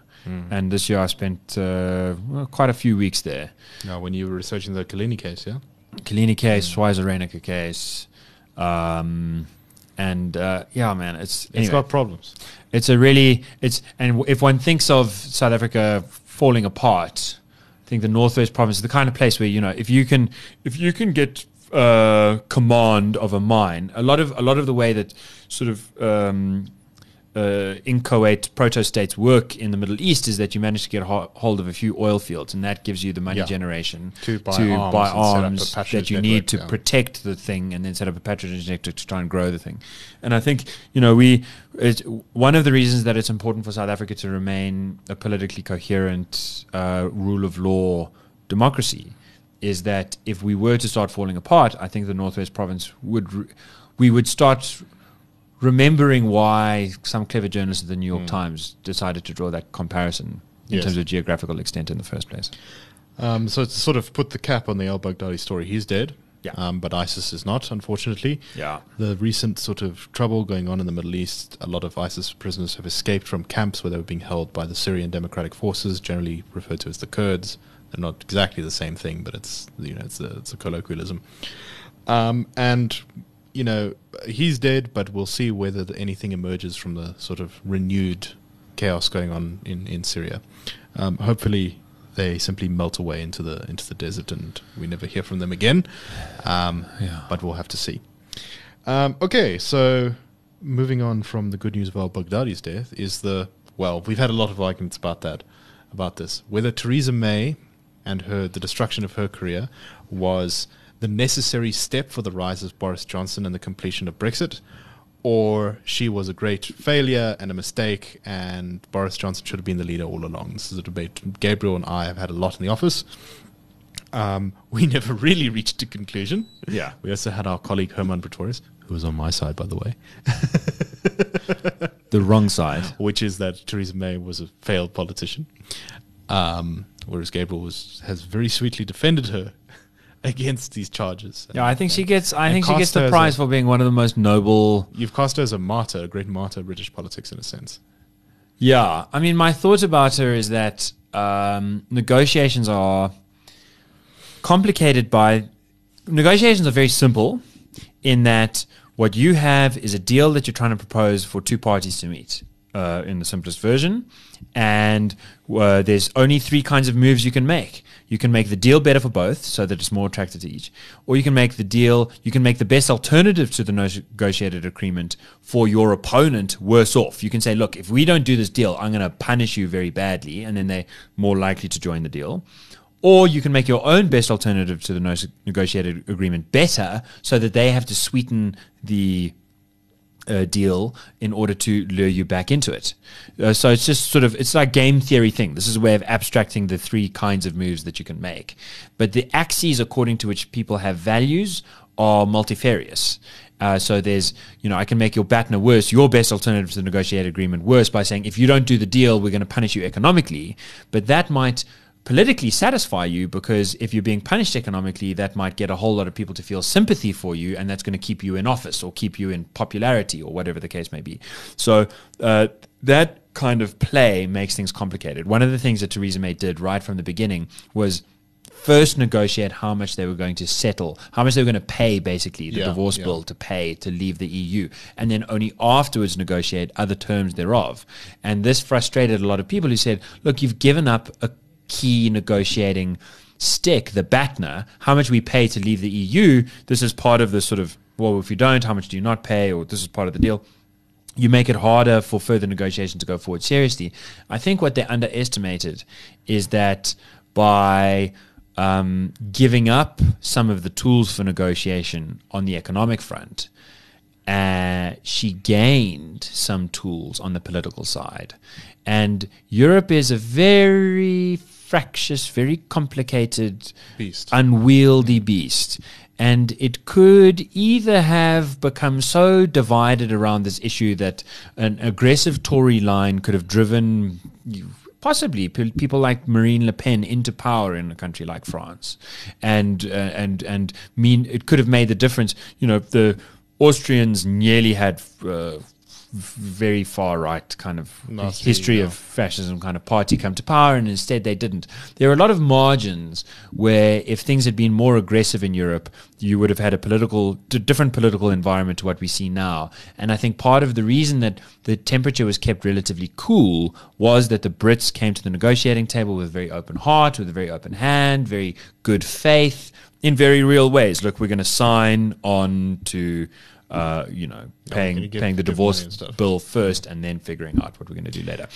and this year I spent uh, well, quite a few weeks there. Now, when you were researching the Coligny case, yeah? Coligny case, Reinicker case, um, and uh, yeah, man, it's it's got problems. it's a really it's and w- if one thinks of South Africa falling apart, I think the Northwest Province is the kind of place where you know if you can if you can get uh, command of a mine, a lot of a lot of the way that sort of um, uh, inchoate proto states work in the Middle East is that you manage to get ho- hold of a few oil fields, and that gives you the money Yeah. generation To buy arms and set up a arms that you network, need to yeah. protect the thing, and then set up a patronage network to try and grow the thing. And I think you know we one of the reasons that it's important for South Africa to remain a politically coherent uh, rule of law democracy is that if we were to start falling apart, I think the Northwest Province would re- we would start remembering why some clever journalists at the New York Times decided to draw that comparison in. Yes. terms of geographical extent in the first place. Um, so to sort of put the cap on the al Baghdadi story, he's dead. Yeah. Um, but ISIS is not, unfortunately. Yeah. The recent sort of trouble going on in the Middle East, a lot of ISIS prisoners have escaped from camps where they were being held by the Syrian Democratic Forces, generally referred to as the Kurds. They're not exactly the same thing, but it's you know it's a, it's a colloquialism. Um, and you know he's dead, but we'll see whether the, anything emerges from the sort of renewed chaos going on in in Syria. Um, hopefully, they simply melt away into the into the desert, and we never hear from them again. Um, Yeah. But we'll have to see. Um, okay, so moving on from the good news of al Baghdadi's death is the well, we've had a lot of arguments about that, about this whether Theresa May and her the destruction of her career was the necessary step for the rise of Boris Johnson and the completion of Brexit, or she was a great failure and a mistake, and Boris Johnson should have been the leader all along. This is a debate Gabriel and I have had a lot in the office. Um, we never really reached a conclusion. Yeah. We also had our colleague Herman Pretorius, who was on my side, by the way, The wrong side. which is that Theresa May was a failed politician, um, whereas Gabriel was has very sweetly defended her against these charges. Yeah, I think she gets. I And think she gets the prize a- for being one of the most noble. You've cast her as a martyr, a great martyr of British politics in a sense. Yeah, I mean, my thought about her is that um, negotiations are complicated by negotiations are very simple in that what you have is a deal that you're trying to propose for two parties to meet uh, in the simplest version. And uh, there's only three kinds of moves you can make. You can make the deal better for both so that it's more attractive to each. Or you can make the deal you can make the best alternative to the negotiated agreement for your opponent worse off. You can say look if we don't do this deal i'm going to punish you very badly and then they're more likely to join the deal. Or you can make your own best alternative to the negotiated agreement better so that they have to sweeten the uh, deal in order to lure you back into it. Uh, so it's just sort of it's like game theory thing. This is a way of abstracting the three kinds of moves that you can make. But the axes according to which people have values are multifarious. Uh, so there's, you know, I can make your BATNA worse, your best alternative to the negotiated agreement worse by saying if you don't do the deal, we're going to punish you economically. But that might politically satisfy you because if you're being punished economically, that might get a whole lot of people to feel sympathy for you, and that's going to keep you in office or keep you in popularity or whatever the case may be. So uh, that kind of play makes things complicated. One of the things that Theresa May did right from the beginning was first negotiate how much they were going to settle, how much they were going to pay, basically, the Yeah, divorce yeah. bill to pay to leave the EU, and then only afterwards negotiate other terms thereof. And this frustrated a lot of people who said, look, you've given up a key negotiating stick, the BATNA, how much we pay to leave the EU. This is part of the sort of, well, if you don't, how much do you not pay? Or this is part of the deal you make it harder for further negotiation to go forward seriously. I think what they underestimated is that by um, giving up some of the tools for negotiation on the economic front, uh, she gained some tools on the political side. And Europe is a very fractious, very complicated, Beast. unwieldy beast. And it could either have become so divided around this issue that an aggressive Tory line could have driven possibly people like Marine Le Pen into power in a country like France, and uh, and and mean it could have made the difference. You know, the Austrians nearly had. Uh, very far right kind of Nazi, history yeah. of fascism kind of party come to power, and instead they didn't. There are a lot of margins where, if things had been more aggressive in Europe, you would have had a political, different political environment to what we see now. And I think part of the reason that the temperature was kept relatively cool was that the Brits came to the negotiating table with a very open heart, with a very open hand, very good faith, in very real ways. Look, we're going to sign on to. Uh, you know, paying paying the divorce money and stuff. bill first, and then figuring out what we're going to do later.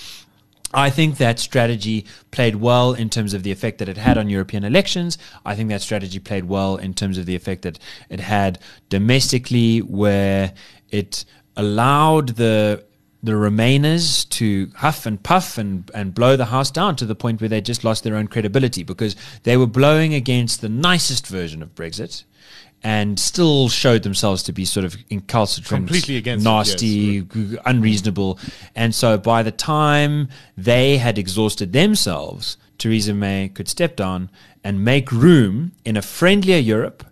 I think that strategy played well in terms of the effect that it had on European elections. I think that strategy played well in terms of the effect that it had domestically, where it allowed the the Remainers to huff and puff and, and blow the house down to the point where they just lost their own credibility because they were blowing against the nicest version of Brexit and still showed themselves to be sort of incalcitrant, Completely against it, nasty, yes. unreasonable. And so by the time they had exhausted themselves, Theresa May could step down and make room in a friendlier Europe,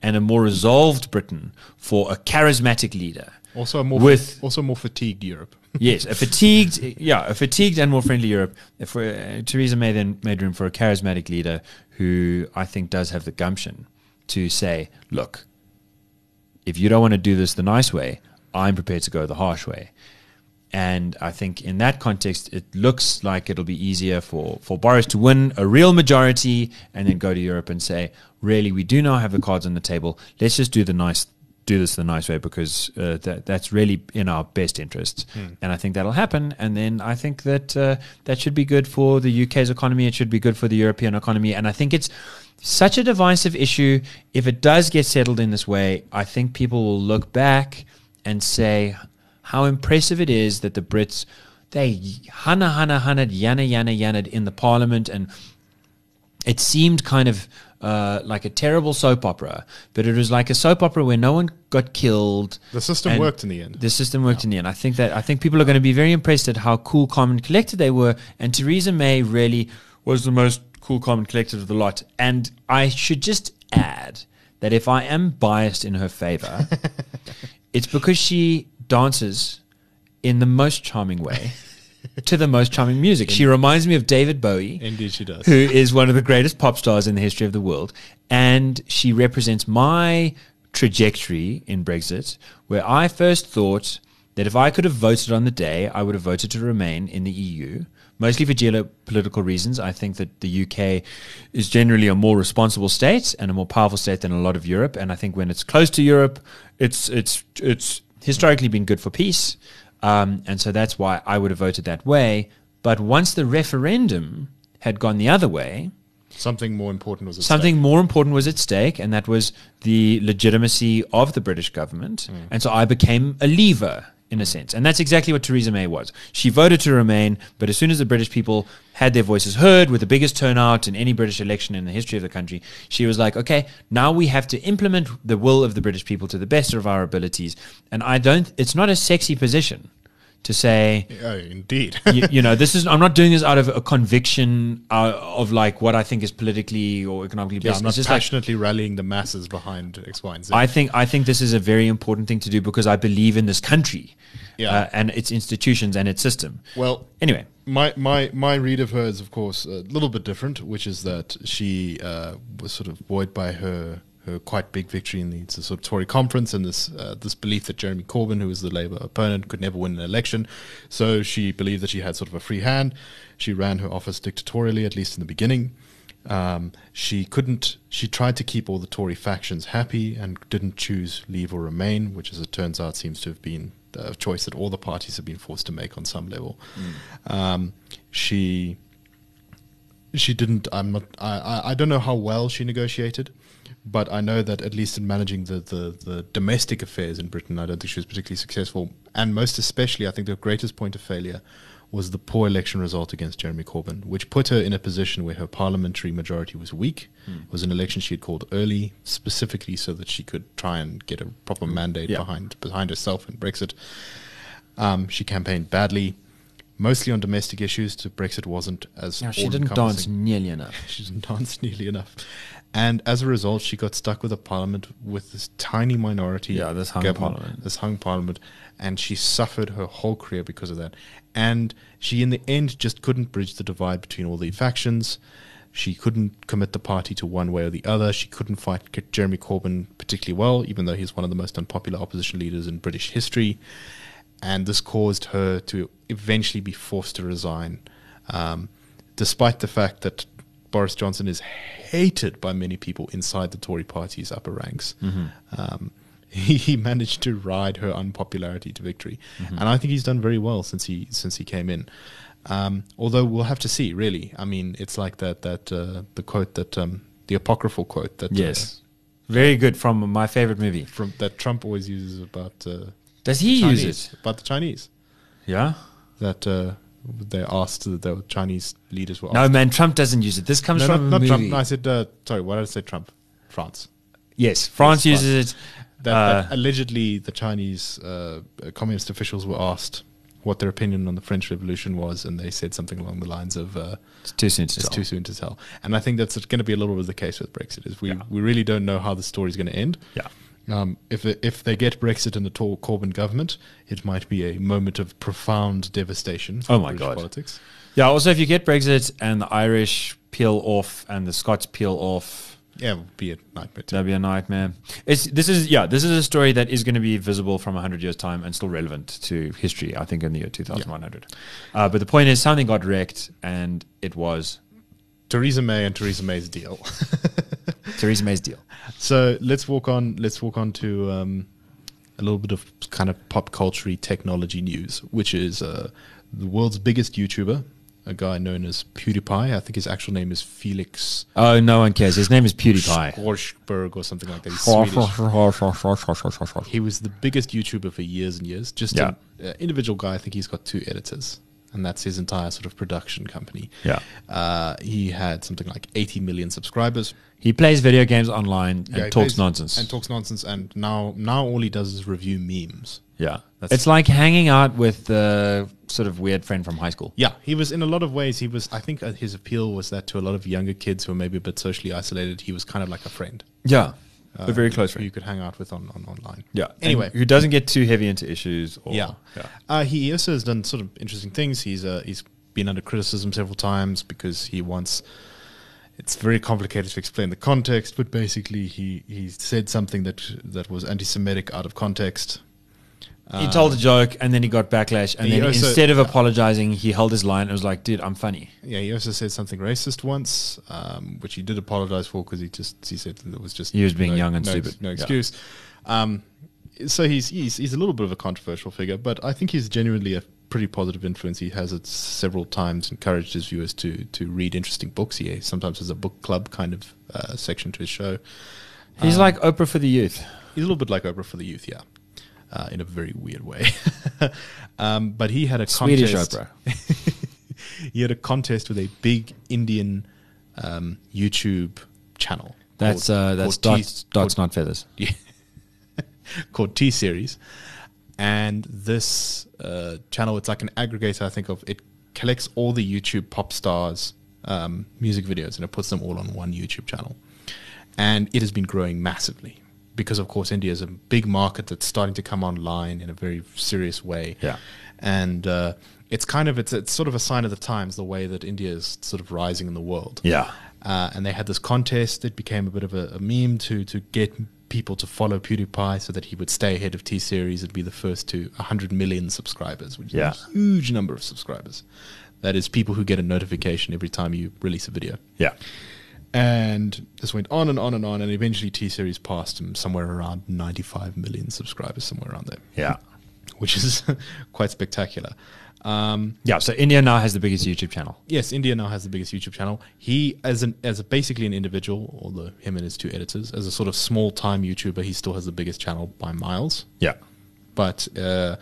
and a more resolved Britain for a charismatic leader. Also a more With- also more fatigued Europe. yes, a fatigued, yeah, a fatigued and more friendly Europe. If uh, Theresa May then made room for a charismatic leader who I think does have the gumption to say, look, if you don't want to do this the nice way, I'm prepared to go the harsh way. And I think in that context, it looks like it'll be easier for, for Boris to win a real majority and then go to Europe and say, really, we do now have the cards on the table. Let's just do the nice, do this the nice way because uh, that that's really in our best interests. And I think that'll happen. And then I think that uh, that should be good for the UK's economy. It should be good for the European economy. And I think it's such a divisive issue. If it does get settled in this way, I think people will look back and say how impressive it is that the Brits they hana hana hana yana yana yana in the parliament and it seemed kind of uh, like a terrible soap opera, but it was like a soap opera where no one got killed. The system worked in the end. The system worked in the end. I think that I think people are going to be very impressed at how cool, calm, and collected they were. And Theresa May really was the most cool, calm, and collected of the lot. And I should just add that if I am biased in her favor, it's because she dances in the most charming way to the most charming music. She reminds me of David Bowie Indeed, she does. who is one of the greatest pop stars in the history of the world. And she represents my trajectory in Brexit, where I first thought that if I could have voted on the day, I would have voted to remain in the EU, mostly for geopolitical reasons. I think that the UK is generally a more responsible state and a more powerful state than a lot of Europe. And I think when it's close to Europe, it's it's it's historically been good for peace. Um, and so that's why I would have voted that way. But once the referendum had gone the other way, Something more important was at something stake. more important was at stake, and that was the legitimacy of the British government. And so I became a leaver in a sense. And that's exactly what Theresa May was. She voted to remain, but as soon as the British people had their voices heard with the biggest turnout in any British election in the history of the country, she was like, okay, now we have to implement the will of the British people to the best of our abilities. And I don't, it's not a sexy position to say, Yeah, indeed. you, you know, this is I'm not doing this out of a conviction uh, of like what I think is politically or economically yeah, best. I'm not just like passionately rallying the masses behind X, Y, and Z. I think I think this is a very important thing to do because I believe in this country, Yeah. uh, and its institutions and its system. well, Anyway, my my my read of her is of course a little bit different, which is that she uh, was sort of buoyed by her her quite big victory in the, the sort of Tory conference and this uh, this belief that Jeremy Corbyn, who was the Labour opponent, could never win an election. So she believed that she had sort of a free hand. She ran her office dictatorially, at least in the beginning. Um, she couldn't. She tried to keep all the Tory factions happy and didn't choose leave or remain, which, as it turns out, seems to have been a choice that all the parties have been forced to make on some level. Um, she she didn't. I'm not. I, I. I don't know how well she negotiated, but I know that at least in managing the, the the domestic affairs in Britain, I don't think she was particularly successful. And most especially, I think the greatest point of failure was the poor election result against Jeremy Corbyn, which put her in a position where her parliamentary majority was weak. It was an election she had called early, specifically so that she could try and get a proper mandate Yeah. behind behind herself in Brexit. Um, she campaigned badly, mostly on domestic issues. So Brexit wasn't as now she didn't dance nearly enough. She didn't dance nearly enough. And as a result, she got stuck with a parliament with this tiny minority. Yeah, this hung parliament. This hung parliament. And she suffered her whole career because of that. And she, in the end, just couldn't bridge the divide between all the factions. She couldn't commit the party to one way or the other. She couldn't fight Jeremy Corbyn particularly well, even though he's one of the most unpopular opposition leaders in British history. And this caused her to eventually be forced to resign, um, despite the fact that Boris Johnson is hated by many people inside the Tory party's upper ranks. Um, he, he managed to ride her unpopularity to victory, and I think he's done very well since he since he came in. Um, although we'll have to see. Really, I mean, it's like that that uh, the quote that um, the apocryphal quote that uh, Yes, very good from my favorite movie. from that Trump always uses about uh, Does he Chinese, use it? about the Chinese Yeah. that uh, they asked the Chinese leaders were asked. No, man, Trump doesn't use it. This comes no, from not, not. Trump. No, I said uh, sorry. Why did I say Trump? France. Yes, France Yes, uses it. That, Uh, that allegedly the Chinese uh, communist officials were asked what their opinion on the French Revolution was, and they said something along the lines of uh, It's too soon to "It's tell. too soon to tell." And I think that's going to be a little bit of the case with Brexit. Is we Yeah. we really don't know how the story is going to end. Yeah. Um, if it, if they get Brexit and the Tor- Corbyn government, it might be a moment of profound devastation. For Oh my British God. Politics. Yeah. Also, if you get Brexit and the Irish peel off and the Scots peel off, Yeah, it would be a nightmare. Too. that'd be a nightmare. It's this is yeah this is a story that is going to be visible from hundred years time and still relevant to history. I think in the year two thousand one hundred. Uh, but the point is, something got wrecked, and it was Theresa May and Theresa May's deal. Theresa May's deal. So let's walk on. Let's walk on to um, a little bit of kind of pop culture technology news, which is uh, the world's biggest YouTuber, a guy known as PewDiePie. I think his actual name is Felix Oh, no one cares. His name is PewDiePie. Forsberg or something like that. He was the biggest YouTuber for years and years. Just Yeah. an uh, individual guy. I think he's got two editors, and that's his entire sort of production company. Yeah. Uh, he had something like 80 million subscribers. He plays video games online and Yeah, talks plays- nonsense. And talks nonsense. And now, now all he does is review memes. yeah, That's- it's like hanging out with the sort of weird friend from high school. Yeah, he was in a lot of ways. He was. I think uh, his appeal was that to a lot of younger kids who are maybe a bit socially isolated, he was kind of like a friend. Yeah, a very close who you could hang out with on, on online. Yeah. Anyway. And who doesn't get too heavy into issues? Or, Yeah. Uh, he also has done sort of interesting things. He's uh, he's been under criticism several times because he wants. It's very complicated to explain the context, but basically he, he said something that that was anti-Semitic out of context. He told a joke and then he got backlash. And then also- instead of apologizing, he held his line and was like, dude, I'm funny. Yeah, he also said something racist once, um, which he did apologize for because he just he said that it was just He was being no- young and no, stupid. no Yeah. excuse. Um, so he's, he's he's a little bit of a controversial figure, but I think he's genuinely a pretty positive influence. He has it several times encouraged his viewers to to read interesting books. He sometimes has a book club kind of uh, section to his show. He's Um, like Oprah for the youth. He's a little bit like Oprah for the youth, yeah, uh, in a very weird way. um, but he had a Swedish contest. He had a contest with a big Indian um, YouTube channel. That's called- uh, that's dots, T- dots called- not feathers. yeah, called T Series, and this uh, channel it's like an aggregator. I think of it collects all the YouTube pop stars um, music videos and it puts them all on one YouTube channel, and it has been growing massively because of course India is a big market that's starting to come online in a very serious way. Yeah. and uh, it's kind of it's it's sort of a sign of the times the way that India is sort of rising in the world. Yeah. Uh, and they had this contest. It became a bit of a, a meme to to get people to follow PewDiePie so that he would stay ahead of T Series and be the first to 100 million subscribers, which Yeah. is a huge number of subscribers. That is people who get a notification every time you release a video. Yeah. And this went on and on and on, and eventually T Series passed him somewhere around 95 million subscribers, somewhere around there, Yeah. which is quite spectacular. Um, Yeah. So India now has the biggest YouTube channel. Yes, India now has the biggest YouTube channel. He, as an as a, basically an individual, although him and his two editors, as a sort of small time YouTuber, he still has the biggest channel by miles. Yeah. But uh,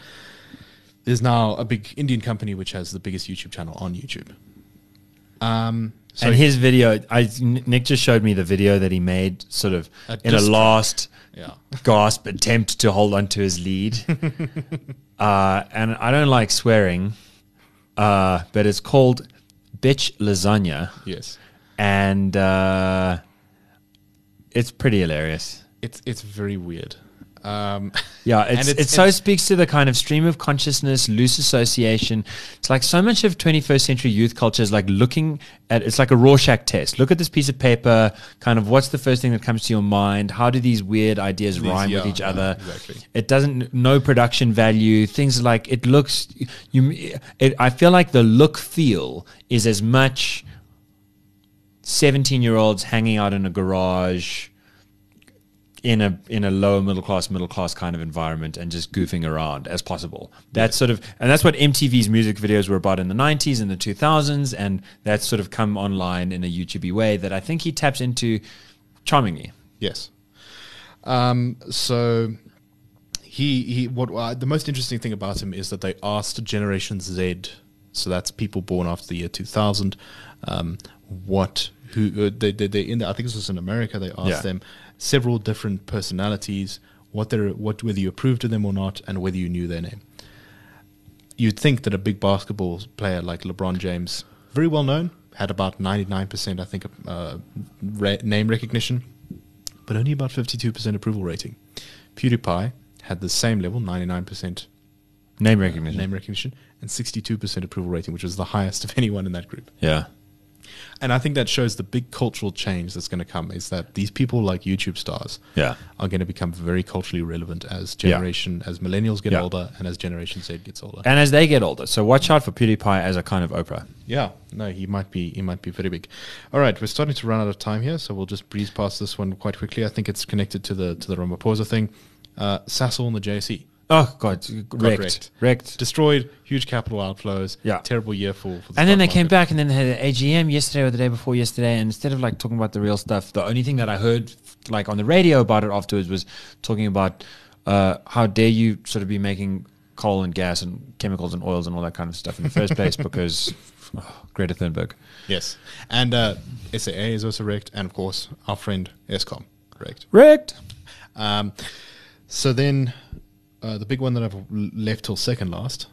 there's now a big Indian company which has the biggest YouTube channel on YouTube. Um, so and his video, I Nick just showed me the video that he made, sort of A in a last yeah, gasp attempt to hold on to his lead. uh, and I don't like swearing, uh, but it's called "bitch lasagna," yes, and uh, it's pretty hilarious. it's it's very weird. Um, Yeah, it's, it's- it so speaks to the kind of stream of consciousness, loose association. It's like so much of 21st century youth culture is like looking at it's like a Rorschach test. Look at this piece of paper, kind of what's the first thing that comes to your mind? How do these weird ideas These- rhyme with each yeah, other? exactly. It doesn't no production value. Things like it looks you it, I feel like the look feel is as much 17 year olds hanging out in a garage in a in a lower middle class middle class kind of environment and just goofing around as possible. That's sort of and that's what MTV's music videos were about in the 90s and the 2000s and that's sort of come online in a YouTubey way that I think he taps into charmingly. Yes. Um, so he he what uh, the most interesting thing about him is that they asked Generation Z, so that's people born after the year 2000, um, what who uh, they they, they in the, I think this was in America. They asked Yeah. them several different personalities, what they what whether you approved of them or not, and whether you knew their name. you'd think that a big basketball player like LeBron James, very well known, had about 99%, I think, uh, re- name recognition, but only about 52% approval rating. PewDiePie had the same level, 99% Name recognition. name recognition, and 62% approval rating, which was the highest of anyone in that group. Yeah. And I think that shows the big cultural change that's going to come is that these people like YouTube stars Yeah. are going to become very culturally relevant as Yeah. generation as millennials get Yeah. older and as Generation Z gets older. And as they get older, so watch out for PewDiePie as a kind of Oprah. Yeah, no, he might be he might be very big. All right, we're starting to run out of time here, so we'll just breeze past this one quite quickly. I think it's connected to the to the Ramaphosa thing. Uh, Sassel and the JSE Oh God, wrecked, wrecked. wrecked. destroyed, huge capital outflows. Yeah. terrible year for. for the And then they came back and then they had an AGM yesterday or the day before yesterday. And instead of like talking about the real stuff, the only thing that I heard like on the radio about it afterwards was talking about uh, how dare you sort of be making coal and gas and chemicals and oils and all that kind of stuff in the first place because oh, Greta Thunberg. Yes, and uh, SAA is also wrecked, and of course our friend Eskom wrecked. Wrecked. Um, so then, uh, the big one that I've left till second last,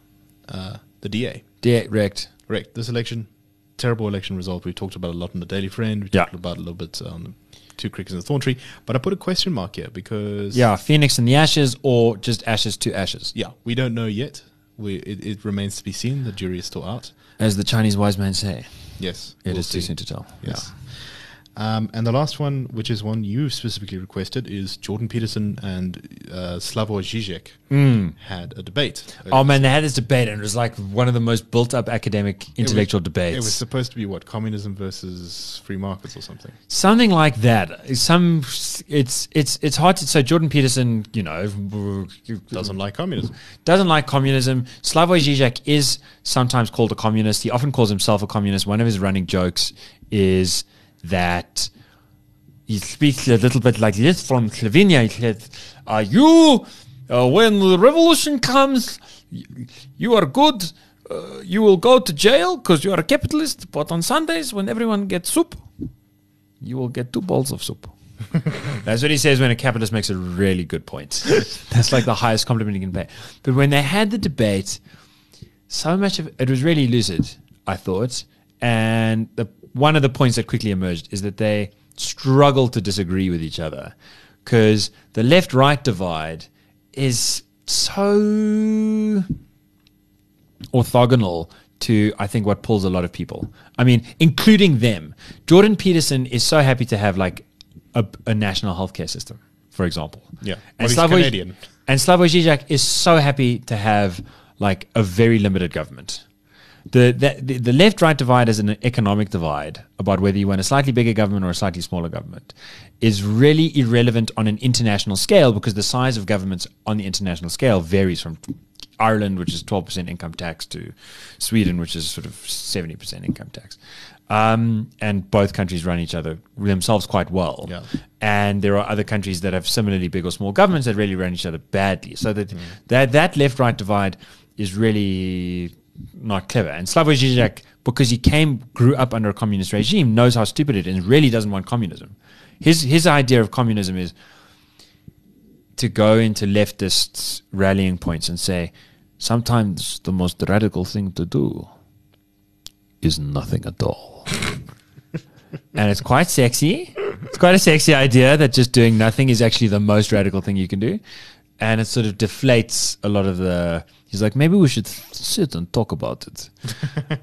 uh, the DA Yeah, wrecked. wrecked. This election, terrible election result. We've talked about a lot in the Daily Friend. We Yeah. talked about a little bit on the Two Crickets and the Thorn Tree, but I put a question mark here because Yeah, Phoenix in the ashes or just ashes to ashes. yeah, we don't know yet. We it, it remains to be seen. The jury is still out. As the Chinese wise man say, Yes, it is we'll too see. soon to tell. Yes. Um, and the last one, which is one you specifically requested, is Jordan Peterson and uh, Slavoj Žižek had a debate. Oh man, they had this debate and it was like one of the most built up academic It was- intellectual debates. It was supposed to be what communism versus free markets or something. something like that. Some it's it's it's hard to so Jordan Peterson, you know, Doesn't like communism. doesn't like communism. Slavoj Žižek is sometimes called a communist. He often calls himself a communist. One of his running jokes is that he speaks a little bit like this from Slovenia. He said, "Are you, uh, when the revolution comes, you are good. Uh, you will go to jail because you are a capitalist. But on Sundays, when everyone gets soup, you will get two bowls of soup." That's what he says when a capitalist makes a really good point. That's like the highest compliment you can pay. But when they had the debate, so much of it was really lucid, I thought. And the one of the points that quickly emerged is that they struggle to disagree with each other because the left right divide is so orthogonal to I think what pulls a lot of people. I mean, including them. Jordan Peterson is so happy to have like a, a national healthcare system, for example. Yeah. and Well, Slavoj, Canadian. And Slavoj Žižek is so happy to have like a very limited government. The, the, the, left right divide is an economic divide about whether you want a slightly bigger government or a slightly smaller government is really irrelevant on an international scale because the size of governments on the international scale varies from Ireland, which is 12% income tax, to Sweden, which is sort of 70% income tax. Um, and both countries run each other themselves quite well. Yeah. And there are other countries that have similarly big or small governments that really run each other badly. So that that, that left right divide is really not clever. And Slavoj Žižek, because he came, grew up under a communist regime, knows how stupid it is and really doesn't want communism. His, his idea of communism is to go into leftists' rallying points and say, sometimes the most radical thing to do is nothing at all. and it's quite sexy. It's quite a sexy idea that just doing nothing is actually the most radical thing you can do. And it sort of deflates a lot of the. He's like, maybe we should sit and talk about it.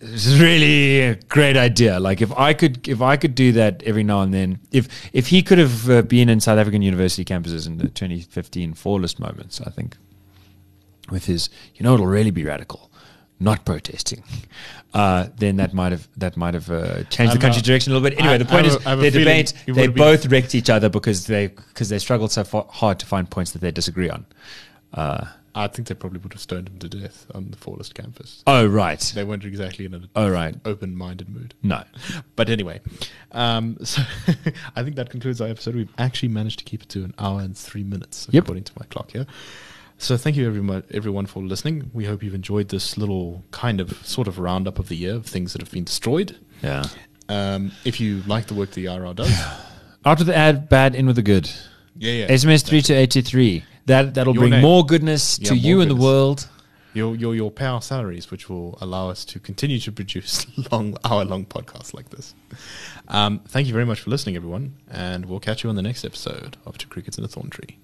It's really a great idea. Like if I could, if I could do that every now and then, if if he could have uh, been in South African university campuses in the 2015 Fallist moments, I think with his, you know, it'll really be radical, not protesting. Uh, then that might have that might have uh, changed I'm, the country's uh, direction a little bit. Anyway, I- the point I is, have a- I have a their debate, they both wrecked each other because they because they struggled so far, hard to find points that they disagree on. I think they probably would have stoned him to death on the Fallist campus. oh right, They weren't exactly in an oh right, open-minded mood. no. But anyway, um, so I think that concludes our episode. We've actually managed to keep it to an hour and three minutes, Yep. according to my clock here. So thank you everyone, everyone for listening. We hope you've enjoyed this little kind of sort of roundup of the year of things that have been destroyed. Yeah. Um, if you like the work the IRR does, Out with the ad, bad, in with the good. yeah, yeah, SMS three to eight two three. That that'll Your bring name. more goodness Yeah, to more you and the world. You'll, you'll, you'll pay our salaries, which will allow us to continue to produce long hour long podcasts like this. Um, thank you very much for listening, everyone, and we'll catch you on the next episode of Two Crickets and a Thorn Tree.